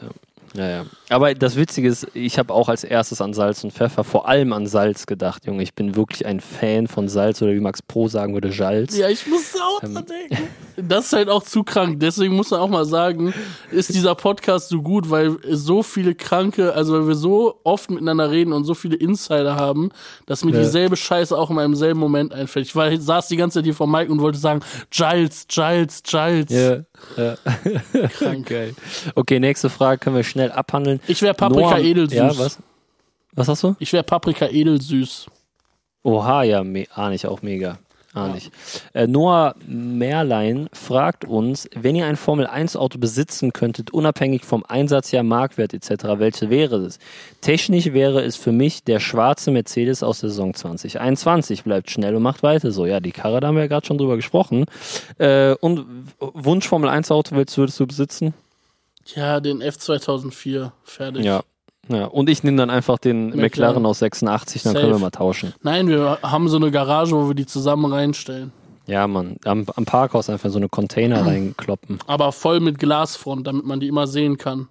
ja, ja. Aber das Witzige ist, ich habe auch als erstes an Salz und Pfeffer, vor allem an Salz gedacht, Junge. Ich bin wirklich ein Fan von Salz oder wie Max Pro sagen würde, Salz. Ja, ich musste auch Ähm. dran denken. Das ist halt auch zu krank. Deswegen muss man auch mal sagen, ist dieser Podcast so gut, weil so viele Kranke, also weil wir so oft miteinander reden und so viele Insider haben, dass mir Ja. dieselbe Scheiße auch in meinem selben Moment einfällt. Ich war, saß die ganze Zeit hier vor Mike und wollte sagen, Giles, Giles, Giles. Ja, ja. Krank. <laughs> Geil. Okay, nächste Frage können wir schnell abhandeln. Ich wäre Paprika Noah- edelsüß. Ja, was? Was hast du? Ich wäre Paprika edelsüß. Oha, ja, ahne ich auch mega. Ahne ich. Äh, Noah Merlein fragt uns, wenn ihr ein Formel-1-Auto besitzen könntet, unabhängig vom Einsatzjahr, Marktwert etc., welche wäre es? Technisch wäre es für mich der schwarze Mercedes aus der Saison 2021. Bleibt schnell und macht weiter so. Ja, die Karre, da haben wir ja gerade schon drüber gesprochen. Äh, und Wunsch Formel-1-Auto willst, würdest du besitzen? Ja, den F2004. Fertig. Ja. Ja, und ich nehme dann einfach den McLaren. McLaren aus 86, dann können wir Safe. mal tauschen. Nein, wir haben so eine Garage, wo wir die zusammen reinstellen. Ja, Mann, am, am Parkhaus einfach so eine Container <clears throat> reinkloppen. Aber voll mit Glasfront, damit man die immer sehen kann.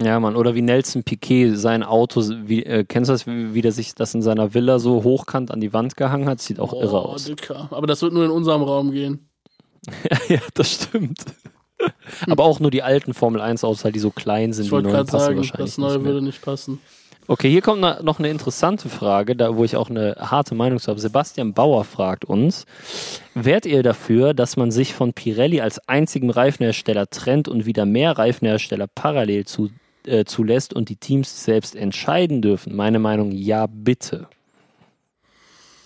Ja, Mann, oder wie Nelson Piquet sein Auto, wie, äh, kennst du das, wie, wie der sich das in seiner Villa so hochkant an die Wand gehangen hat? Sieht auch irre Boah, aus. Dicker. Aber das wird nur in unserem Raum gehen. <laughs> ja, das stimmt. <laughs> Aber auch nur die alten Formel 1 Autos, halt, die so klein sind, Ich die wollte neuen gerade passen sagen, das neue würde nicht passen. Okay, hier kommt noch eine interessante Frage, da wo ich auch eine harte Meinung zu habe. Sebastian Bauer fragt uns: Wärt ihr dafür, dass man sich von Pirelli als einzigem Reifenhersteller trennt und wieder mehr Reifenhersteller parallel zu, äh, zulässt und die Teams selbst entscheiden dürfen? Meine Meinung: Ja, bitte.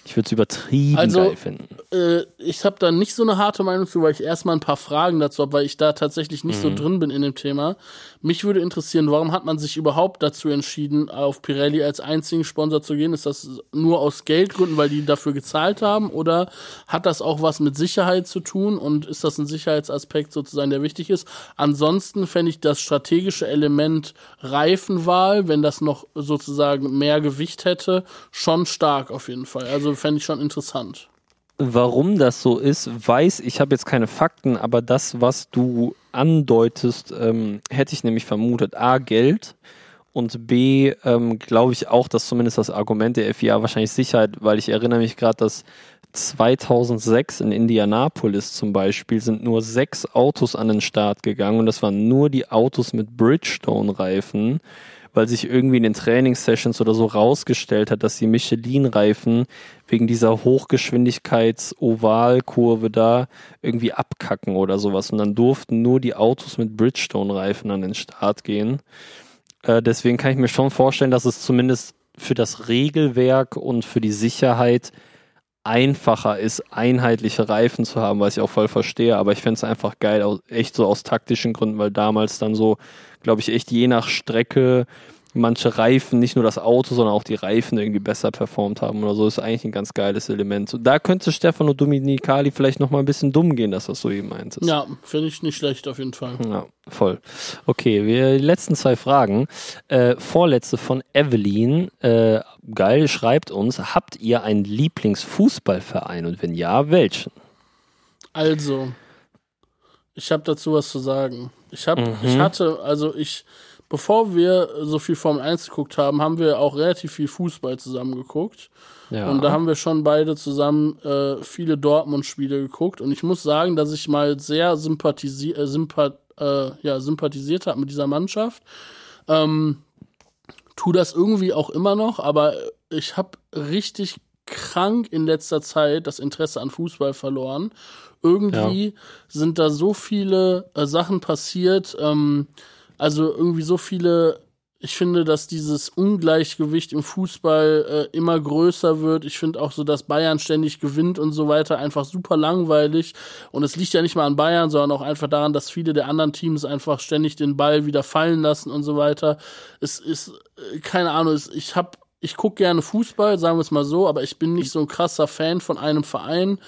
Ich würde es übertrieben Also- geil finden. Äh, ich habe da nicht so eine harte Meinung zu, weil ich erstmal ein paar Fragen dazu habe, weil ich da tatsächlich nicht Mhm. so drin bin in dem Thema. Mich würde interessieren, warum hat man sich überhaupt dazu entschieden, auf Pirelli als einzigen Sponsor zu gehen? Ist das nur aus Geldgründen, weil die dafür gezahlt haben? Oder hat das auch was mit Sicherheit zu tun? Und ist das ein Sicherheitsaspekt sozusagen, der wichtig ist? Ansonsten fände ich das strategische Element Reifenwahl, wenn das noch sozusagen mehr Gewicht hätte, schon stark auf jeden Fall. Also fände ich schon interessant. Warum das so ist, weiß ich, habe jetzt keine Fakten, aber das, was du andeutest, ähm, hätte ich nämlich vermutet. A, Geld und B, ähm, glaube ich auch, dass zumindest das Argument der FIA wahrscheinlich Sicherheit, weil ich erinnere mich gerade, dass 2006 in Indianapolis zum Beispiel sind nur sechs Autos an den Start gegangen und das waren nur die Autos mit Bridgestone-Reifen, weil sich irgendwie in den Trainingssessions oder so rausgestellt hat, dass die Michelin-Reifen wegen dieser Hochgeschwindigkeits-Ovalkurve da irgendwie abkacken oder sowas. Und dann durften nur die Autos mit Bridgestone-Reifen an den Start gehen. Äh, deswegen kann ich mir schon vorstellen, dass es zumindest für das Regelwerk und für die Sicherheit einfacher ist, einheitliche Reifen zu haben, was ich auch voll verstehe. Aber ich fände es einfach geil, echt so aus taktischen Gründen, weil damals dann so, glaube ich, echt je nach Strecke manche Reifen, nicht nur das Auto, sondern auch die Reifen irgendwie besser performt haben oder so. ist eigentlich ein ganz geiles Element. Da könnte Stefano Dominicali vielleicht noch mal ein bisschen dumm gehen, dass das so eben meintest. Ja, finde ich nicht schlecht auf jeden Fall. Ja, voll. Okay, wir die letzten zwei Fragen. Äh, vorletzte von Evelyn. Äh, geil, schreibt uns, habt ihr einen Lieblingsfußballverein und wenn ja, welchen? Also, ich habe dazu was zu sagen. Ich habe, Mhm. ich hatte, also ich, bevor wir so viel Formel 1 geguckt haben, haben wir auch relativ viel Fußball zusammen geguckt. Ja. Und da haben wir schon beide zusammen äh, viele Dortmund-Spiele geguckt. Und ich muss sagen, dass ich mal sehr sympathisi äh, sympath äh, ja, sympathisiert habe mit dieser Mannschaft. Ähm, tu das irgendwie auch immer noch, aber ich habe richtig krank in letzter Zeit das Interesse an Fußball verloren. Irgendwie sind da so viele äh, Sachen passiert. Ähm, Also irgendwie so viele ich finde, dass dieses Ungleichgewicht im Fußball äh, immer größer wird. Ich finde auch so, dass Bayern ständig gewinnt und so weiter einfach super langweilig. Und es liegt ja nicht mal an Bayern, sondern auch einfach daran, dass viele der anderen Teams einfach ständig den Ball wieder fallen lassen und so weiter. Es ist, äh, keine Ahnung, ich habe ich guck gerne Fußball, sagen wir es mal so, aber ich bin nicht so ein krasser Fan von einem Verein.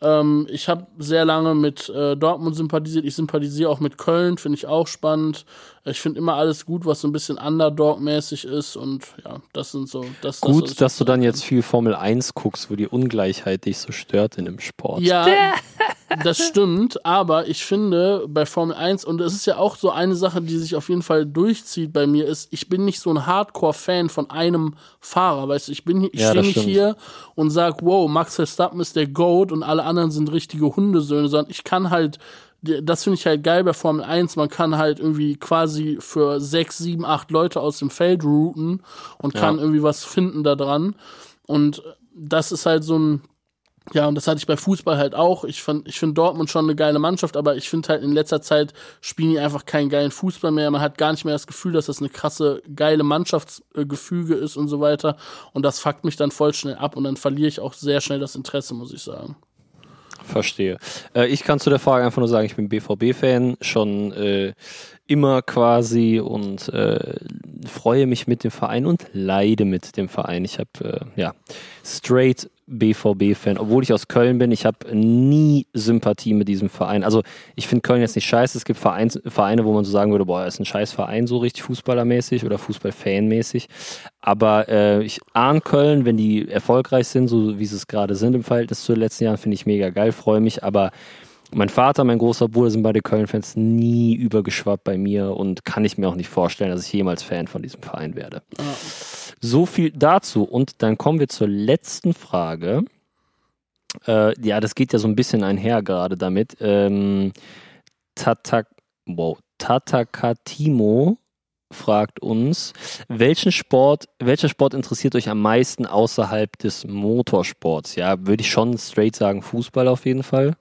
Ähm, ich habe sehr lange mit äh, Dortmund sympathisiert. Ich sympathisiere auch mit Köln, finde ich auch spannend. Ich finde immer alles gut, was so ein bisschen Underdog-mäßig ist und ja, das sind so. Das, gut, das, dass du dann jetzt viel Formel 1 guckst, wo die Ungleichheit dich so stört in dem Sport. Ja, <laughs> das stimmt, aber ich finde bei Formel 1, und es ist ja auch so eine Sache, die sich auf jeden Fall durchzieht bei mir, ist, ich bin nicht so ein Hardcore-Fan von einem Fahrer, weißt du, ich bin ich ja, stehe nicht hier und sag, wow, Max Verstappen ist der Goat und alle anderen sind richtige Hundesöhne, sondern ich kann halt das finde ich halt geil bei Formel 1. Man kann halt irgendwie quasi für sechs, sieben, acht Leute aus dem Feld routen und kann ja. irgendwie was finden da dran. Und das ist halt so ein, ja, und das hatte ich bei Fußball halt auch. Ich fand, ich finde Dortmund schon eine geile Mannschaft, aber ich finde halt in letzter Zeit spielen die einfach keinen geilen Fußball mehr. Man hat gar nicht mehr das Gefühl, dass das eine krasse, geile Mannschaftsgefüge ist und so weiter. Und das fuckt mich dann voll schnell ab und dann verliere ich auch sehr schnell das Interesse, muss ich sagen. Verstehe. Äh, ich kann zu der Frage einfach nur sagen, ich bin BVB-Fan, schon äh, immer quasi und äh, freue mich mit dem Verein und leide mit dem Verein. Ich habe äh, ja straight BVB-Fan, obwohl ich aus Köln bin. Ich habe nie Sympathie mit diesem Verein. Also ich finde Köln jetzt nicht scheiße. Es gibt Vereins, Vereine, wo man so sagen würde, boah, ist ein scheiß Verein, so richtig Fußballermäßig oder Fußballfanmäßig. Aber äh, ich ahne Köln, wenn die erfolgreich sind, so wie sie es gerade sind im Verhältnis zu den letzten Jahren, finde ich mega geil, freue mich. Aber mein Vater, mein großer Bruder sind beide Köln-Fans nie übergeschwappt bei mir und kann ich mir auch nicht vorstellen, dass ich jemals Fan von diesem Verein werde. Ja. So viel dazu. Und dann kommen wir zur letzten Frage. Äh, ja, das geht ja so ein bisschen einher gerade damit. Ähm, Tatak, wow, Tatakatimo fragt uns, welchen Sport, welcher Sport interessiert euch am meisten außerhalb des Motorsports? Ja, würde ich schon straight sagen, Fußball auf jeden Fall.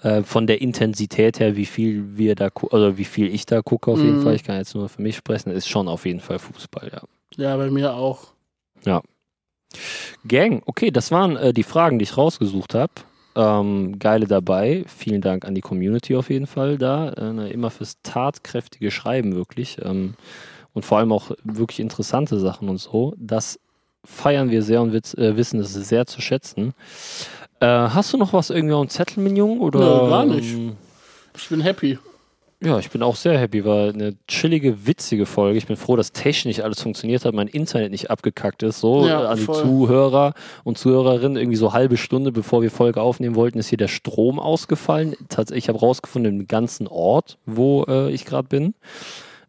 Äh, von der Intensität her, wie viel wir da oder wie viel ich da gucke, auf jeden mhm. Fall. Ich kann jetzt nur für mich sprechen, ist schon auf jeden Fall Fußball, ja. Ja, bei mir auch. Ja. Gang, okay, das waren äh, die Fragen, die ich rausgesucht habe. Ähm, geile dabei. Vielen Dank an die Community auf jeden Fall da. Äh, immer fürs tatkräftige Schreiben wirklich. Ähm, und vor allem auch wirklich interessante Sachen und so. Das feiern wir sehr und äh, wissen es sehr zu schätzen. Äh, hast du noch was irgendwie auf dem Zettel, Mignon? Oder, Nö, gar nicht. Ähm, ich bin happy. Ja, ich bin auch sehr happy, war eine chillige, witzige Folge. Ich bin froh, dass technisch alles funktioniert hat, mein Internet nicht abgekackt ist. So ja, an die voll. Zuhörer und Zuhörerinnen irgendwie so halbe Stunde, bevor wir Folge aufnehmen wollten, ist hier der Strom ausgefallen. Tatsächlich, ich habe rausgefunden im ganzen Ort, wo äh, ich gerade bin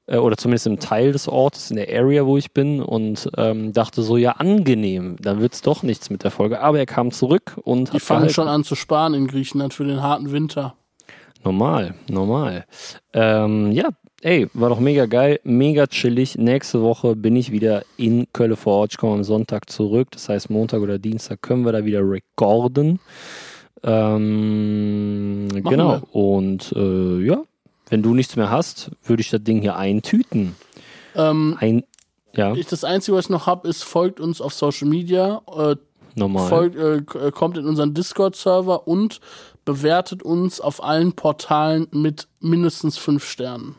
äh, oder zumindest im Teil des Ortes, in der Area, wo ich bin und ähm, dachte so, ja, angenehm, dann wird es doch nichts mit der Folge. Aber er kam zurück und Die fangen schon an zu sparen in Griechenland für den harten Winter. Normal, normal. Ähm, ja, ey, war doch mega geil, mega chillig. Nächste Woche bin ich wieder in Köln vor Ort. Ich komme am Sonntag zurück. Das heißt, Montag oder Dienstag können wir da wieder recorden. Ähm, genau. Wir. Und äh, ja, wenn du nichts mehr hast, würde ich das Ding hier eintüten. Ähm, Ein, ja. Ich, das Einzige, was ich noch habe, ist, folgt uns auf Social Media. Äh, Normal. Folgt, äh, kommt in unseren Discord-Server und bewertet uns auf allen Portalen mit mindestens fünf Sternen.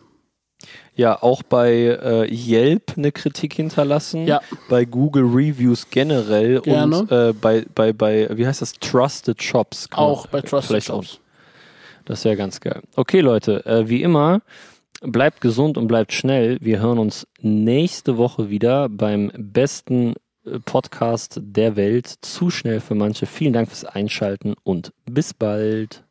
Ja, auch bei äh, Yelp eine Kritik hinterlassen. Ja. Bei Google Reviews generell Gerne. und äh, bei, bei, bei, wie heißt das, Trusted Shops. Auch bei Trusted Shops. Das ja ganz geil. Okay, Leute, äh, wie immer, bleibt gesund und bleibt schnell. Wir hören uns nächste Woche wieder beim besten Podcast der Welt. Zu schnell für manche. Vielen Dank fürs Einschalten und bis bald.